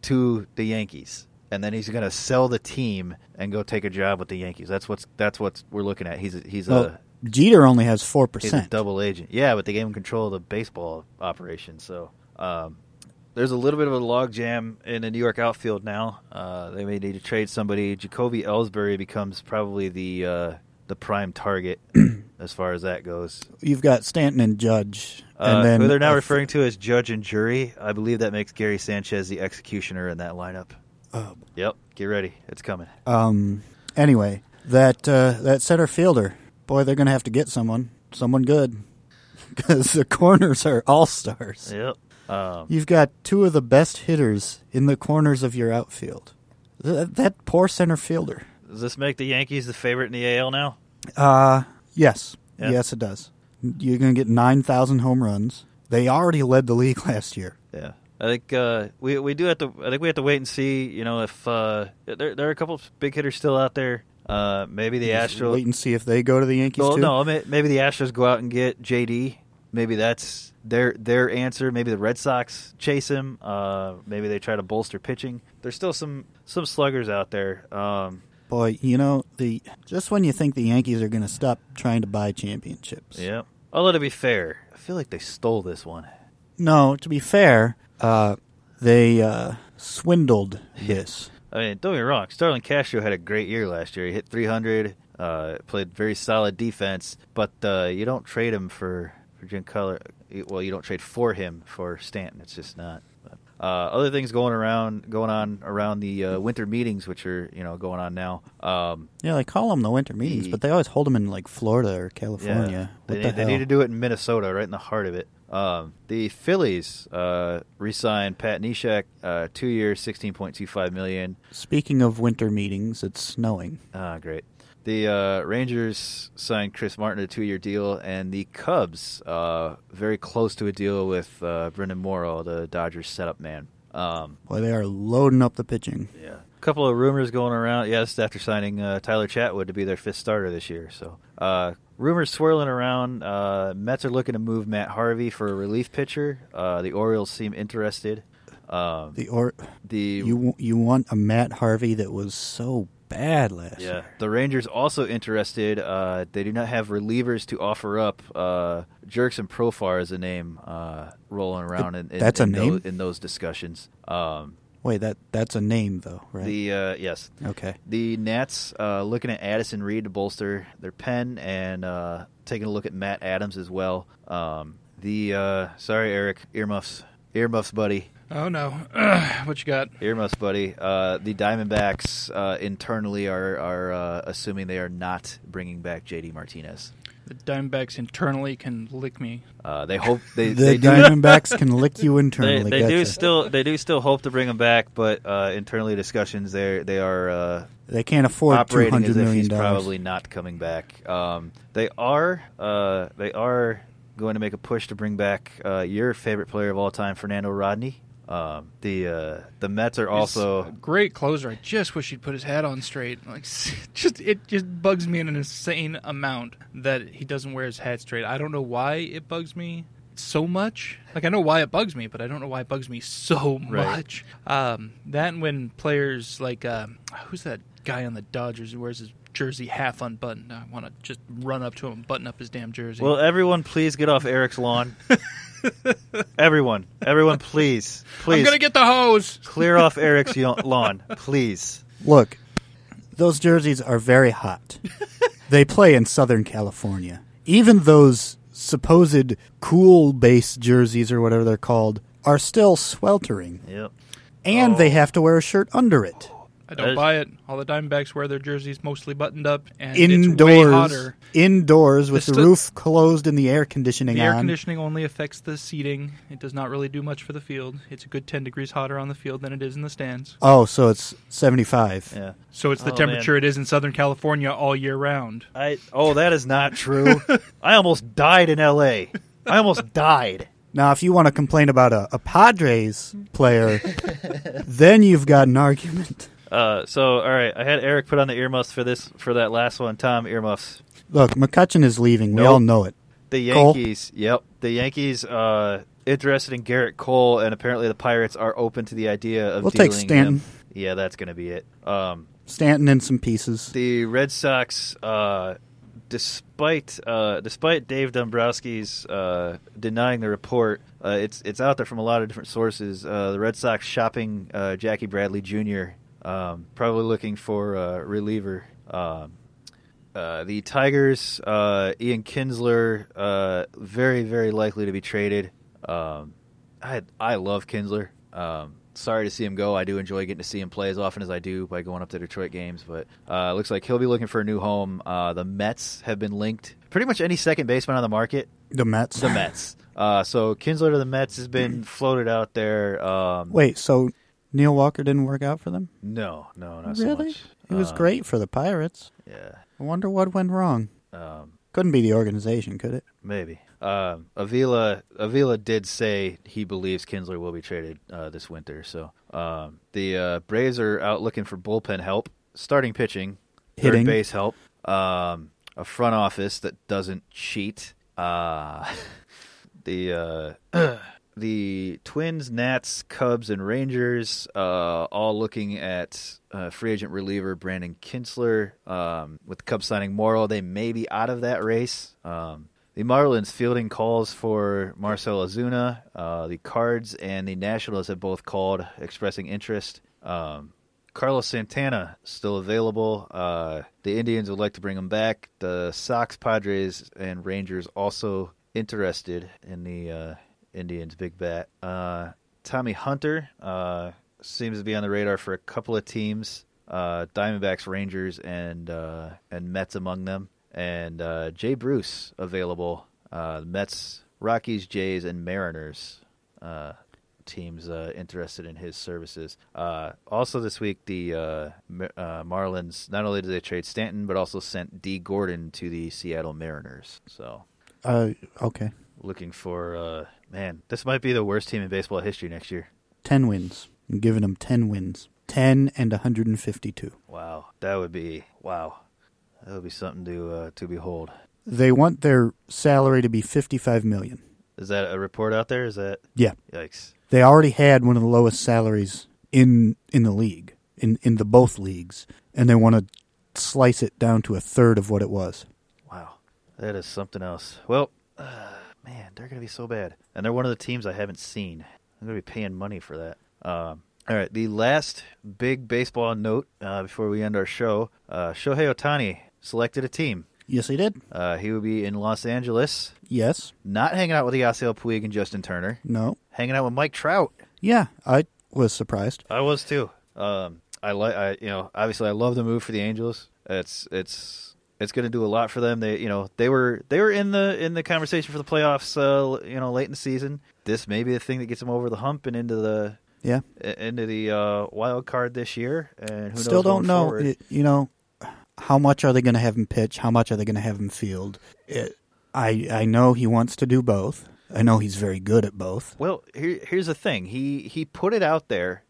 to the Yankees. And then he's going to sell the team and go take a job with the Yankees. That's what's that's what we're looking at. He's a, he's a Jeter only has four percent. double agent. Yeah, but they gave him control of the baseball operation. So um, there's a little bit of a logjam in the New York outfield now. Uh, they may need to trade somebody. Jacoby Ellsbury becomes probably the uh, the prime target as far as that goes. You've got Stanton and Judge, Uh, then who they're now uh, referring to as judge and jury. I believe that makes Gary Sanchez the executioner in that lineup. Yep, get ready, it's coming. Um. Anyway, that uh, that center fielder, boy, they're going to have to get someone, someone good, because the corners are all stars. Yep. Um, You've got two of the best hitters in the corners of your outfield. Th- that poor center fielder. does this make the Yankees the favorite in the AL now? Uh yes, Yeah. yes, it does. You're going to get nine thousand home runs. They already led the league last year. Yeah, I think uh, we we do have to. I think we have to wait and see. You know, if uh, there there are a couple of big hitters still out there. Uh, maybe the Just Astros. Wait and see if they go to the Yankees Well, too. no, may- maybe the Astros go out and get JD. Maybe that's their their answer. Maybe the Red Sox chase him. Uh, maybe they try to bolster pitching. There's still some some sluggers out there. Um, Boy, you know the just when you think the Yankees are going to stop trying to buy championships. yeah. Although to be fair, I feel like they stole this one. No, to be fair, uh, they uh, swindled this. I mean, don't get me wrong. Starlin Castro had a great year last year. He hit 300, uh, played very solid defense, but uh, you don't trade him for for Giancarlo. Well, you don't trade for him for Stanton. It's just not. Uh, other things going around, going on around the uh, winter meetings, which are you know going on now. Um, Yeah, they call them the winter meetings, The- but they always hold them in like Florida or California. Yeah, they, the need, they need to do it in Minnesota, right in the heart of it. Um, the Phillies uh, re-signed Pat Neshek, uh, two years, sixteen point two five million. Speaking of winter meetings, it's snowing. Ah, great. The uh, Rangers signed Chris Martin a two-year deal, and the Cubs uh, very close to a deal with uh, Brandon Morrow, the Dodgers setup man. Um, Boy, they are loading up the pitching. yeah, a couple of rumors going around. Yes, after signing uh, Tyler Chatwood to be their fifth starter this year. So uh, rumors swirling around. Uh, Mets are looking to move Matt Harvey for a relief pitcher. Uh, the Orioles seem interested. Um, The or the you you want a Matt Harvey that was so bad last Yeah, year. the Rangers also interested. Uh, they do not have relievers to offer up. Uh, Jurickson Profar is a name uh, rolling around in, in, That's a in name? Those, in those discussions. Um, Wait, that that's a name though, right? The uh, yes, okay. the Nats uh, looking at Addison Reed to bolster their pen and uh, taking a look at Matt Adams as well. Um, the uh, sorry Eric earmuffs earmuffs buddy Oh no, what you got? earmuffs buddy. Uh, the Diamondbacks uh, internally are are uh, assuming they are not bringing back JD Martinez. The Diamondbacks internally can lick me. Uh, they hope they The they Diamondbacks can lick you internally. they do gotcha. still they do still hope to bring him back, but uh, internally discussions they they are uh, They can't afford two operating hundred as if million he's dollars. probably not coming back. Um, they are uh, they are going to make a push to bring back uh, your favorite player of all time, Fernando Rodney. Um, the uh, the Mets are also great closer. I just wish he'd put his hat on straight. Like, just it just bugs me in an insane amount that he doesn't wear his hat straight. I don't know why it bugs me so much. Like I know why it bugs me, but I don't know why it bugs me so Right. much. Um, that and when players like um, who's that guy on the Dodgers who wears his jersey half unbuttoned? I want to just run up to him and button up his damn jersey. well. Everyone, please get off Eric's lawn. everyone, everyone, please, please I'm gonna get the hose. clear off Eric's lawn, please. Look, those jerseys are very hot. they play in Southern California. Even those supposed cool base jerseys or whatever they're called are still sweltering, Yep. and they oh. have to wear a shirt under it. I don't buy it. All the Diamondbacks wear their jerseys mostly buttoned up, and it's way Indoors, hotter. indoors with The the roof closed and the air conditioning The air on. conditioning only affects the seating. It does not really do much for the field. It's a good 10 degrees hotter on the field than it is in the stands. oh, so it's seventy-five. Yeah. So it's the Oh, temperature it is in Southern California all year round. I oh that is not true. I almost died in L.A. I almost died. Now, if you want to complain about a, a Padres player, then you've got an argument. Uh, so all right, I had Eric put on the earmuffs for this for that last one. Tom earmuffs. Look, McCutcheon is leaving. We Nope. all know it. The Cole? Yankees. Yep, the Yankees. Uh, interested in Gerrit Cole, and apparently the Pirates are open to the idea of We'll take Stanton. him. Yeah, that's going to be it. Um, Stanton and some pieces. the Red Sox, uh, despite uh, despite Dave Dombrowski's uh, denying the report, uh, it's it's out there from a lot of different sources. Uh, the Red Sox shopping uh, Jackie Bradley Jr. Um, probably looking for a reliever. Um, uh, the Tigers, uh, Ian Kinsler, uh, very very likely to be traded. Um, I I love Kinsler. Um, sorry to see him go. I do enjoy getting to see him play as often as I do by going up to Detroit games. But uh, looks like he'll be looking for a new home. Uh, the Mets have been linked. Pretty much any second baseman on the market, The Mets. the Mets. Uh, so Kinsler to the Mets has been floated out there. Um, Wait, so Neil Walker didn't work out for them? no, no, not so really? much. He was Uh, great for the Pirates. Yeah, I wonder what went wrong. um, Couldn't be the organization, could it? maybe. Um, Avila Avila did say he believes Kinsler will be traded uh, this winter. So um, the uh, Braves are out looking for bullpen help, starting pitching, Hitting. third base help, um, a front office that doesn't cheat. Uh, the uh, the Twins, Nats, Cubs, and Rangers uh, all looking at uh, free agent reliever Brandon Kintzler. Um, with the Cubs signing Morrow, they may be out of that race. Um, the Marlins fielding calls for Marcell Ozuna. Uh, the Cards and the Nationals have both called, expressing interest. Um, Carlos Santana still available. Uh, the Indians would like to bring him back. The Sox, Padres, and Rangers also interested in the uh, Indians' big bat. Uh, Tommy Hunter uh, seems to be on the radar for a couple of teams. Uh, Diamondbacks, Rangers, and uh, and Mets among them. And uh, Jay Bruce available. Uh, Mets, Rockies, Jays, and Mariners. Uh, teams uh, interested in his services. Also, this week, the Marlins not only did they trade Stanton, but also sent Dee Gordon to the Seattle Mariners. So, okay. Looking for uh, man, this might be the worst team in baseball history next year. Ten wins. I'm giving them ten wins. Ten and 152. Wow, that would be wow, that would be something to uh, to behold. They want their salary to be 55 million. Is that a report out there? Is that Yeah. yikes? They already had one of the lowest salaries in in the league, in in the both leagues, and they want to slice it down to a third of what it was. Wow, that is something else. Well, uh, man, they're gonna be so bad, and they're one of the teams I haven't seen. I'm gonna be paying money for that. Um, All right, the last big baseball note uh, before we end our show: uh, Shohei Ohtani selected a team. Yes, he did. Uh, he will be in Los Angeles, Yes. not hanging out with Yasiel Puig and Justin Turner, No. hanging out with Mike Trout. Yeah, I was surprised. I was too. Um, I like, I you know, obviously, I love the move for the Angels. It's it's it's going to do a lot for them. They you know they were they were in the in the conversation for the playoffs. Uh, you know, late in the season. This may be the thing that gets them over the hump and into the Yeah. into the uh, wild card this year. And who Still knows don't know. forward. you know, how much are they going to have him pitch? How much are they going to have him field? It, I I know he wants to do both. I know he's very good at both. Well, here, here's the thing. He he put it out there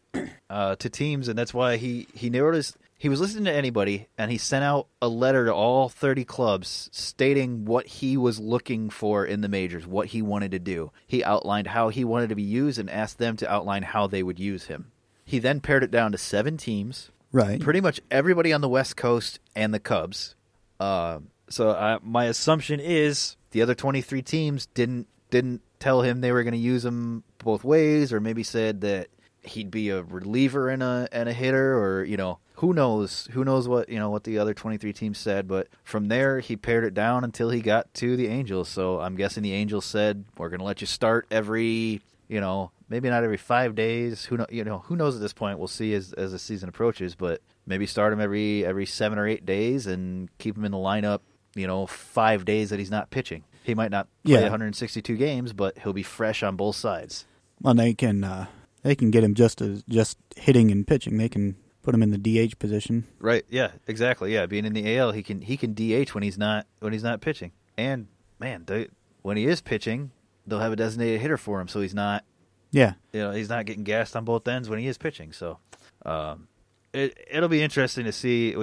uh, to teams, and that's why he he noticed he was listening to anybody, and he sent out a letter to all 30 clubs stating what he was looking for in the majors, what he wanted to do. He outlined how he wanted to be used, and asked them to outline how they would use him. He then pared it down to seven teams, Right. pretty much everybody on the West Coast and the Cubs. Uh, so I, my assumption is the other 23 teams didn't didn't tell him they were going to use him both ways, or maybe said that he'd be a reliever and a and a hitter, or you know who knows who knows what you know what the other 23 teams said. But from there he pared it down until he got to the Angels. So I'm guessing the Angels said we're going to let you start every you know maybe not every five days. Who know? You know who knows at this point? We'll see as as the season approaches. But maybe start him every every seven or eight days and keep him in the lineup. You know, five days that he's not pitching. He might not play Yeah. 162 games, but he'll be fresh on both sides. Well, they can uh, they can get him just as just hitting and pitching. They can put him in the DH position. Right? Yeah, exactly. Yeah, being in the AL, he can he can DH when he's not when he's not pitching. And man, they, when he is pitching, they'll have a designated hitter for him, so he's not Yeah. you know he's not getting gassed on both ends when he is pitching. So um, it it'll be interesting to see.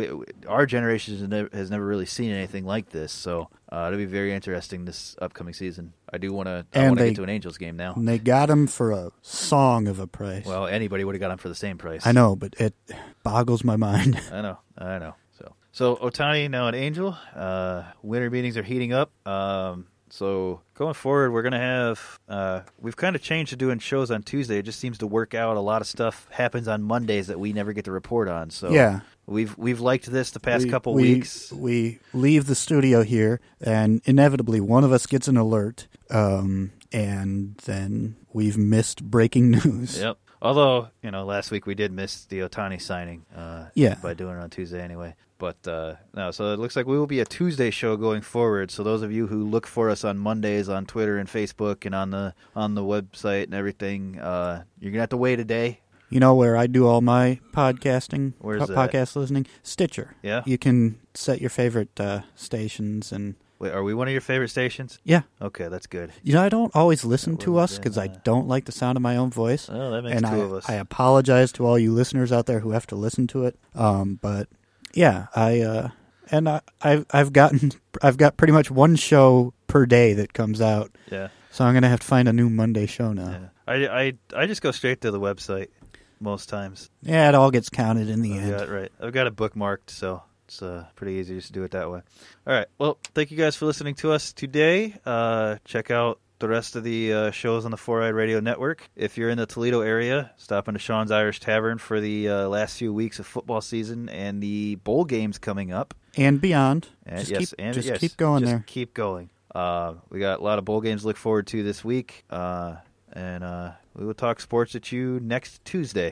Our generation has never, has never really seen anything like this, so uh, it'll be very interesting this upcoming season. I do want to I And want to they- get to an Angels game now. And they got him for a song of a price. Well, anybody would have got him for the same price. I know, but it boggles my mind. I know, I know. So, so Ohtani now an Angel. Uh, winter meetings are heating up. Um, so going forward, we're gonna have. Uh, we've kind of changed to doing shows on Tuesday. It just seems to work out. A lot of stuff happens on Mondays that we never get to report on. So Yeah. we've we've liked this the past we, couple we- weeks. We leave the studio here, and inevitably one of us gets an alert, um, and then we've missed breaking news. Yep. Although you know, last week we did miss the Ohtani signing. Uh, Yeah. By doing it on Tuesday anyway. But uh, no, so it looks like we will be a Tuesday show going forward. So those of you who look for us on Mondays on Twitter and Facebook and on the on the website and everything, uh, you're gonna have to wait a day. You know where I do all my podcasting, Where's po- that? podcast listening? Stitcher. Yeah? You can set your favorite uh, stations, and Wait, are we one of your favorite stations? yeah. Okay, that's good. You know, I don't always listen to us because I don't like the sound of my own voice. Oh, that makes and two I, of us. I apologize to all you listeners out there who have to listen to it. Um, but yeah, I uh, and I, I've I've gotten I've got pretty much one show per day that comes out, yeah. so I'm gonna have to find a new Monday show now. yeah. I, I I just go straight to the website most times. Yeah, it all gets counted in the I've end. got right. I've got it bookmarked, so it's uh, pretty easy just to do it that way. All right. Well, thank you guys for listening to us today. Uh, check out the rest of the uh, shows on the Four Eyed Radio Network. If you're in the Toledo area, stop into Sean's Irish Tavern for the uh, last few weeks of football season and the bowl games coming up. And beyond. And just yes, keep, and just yes, keep going just there. Keep going. Uh, we got a lot of bowl games to look forward to this week, uh, and uh, we will talk sports at you next Tuesday.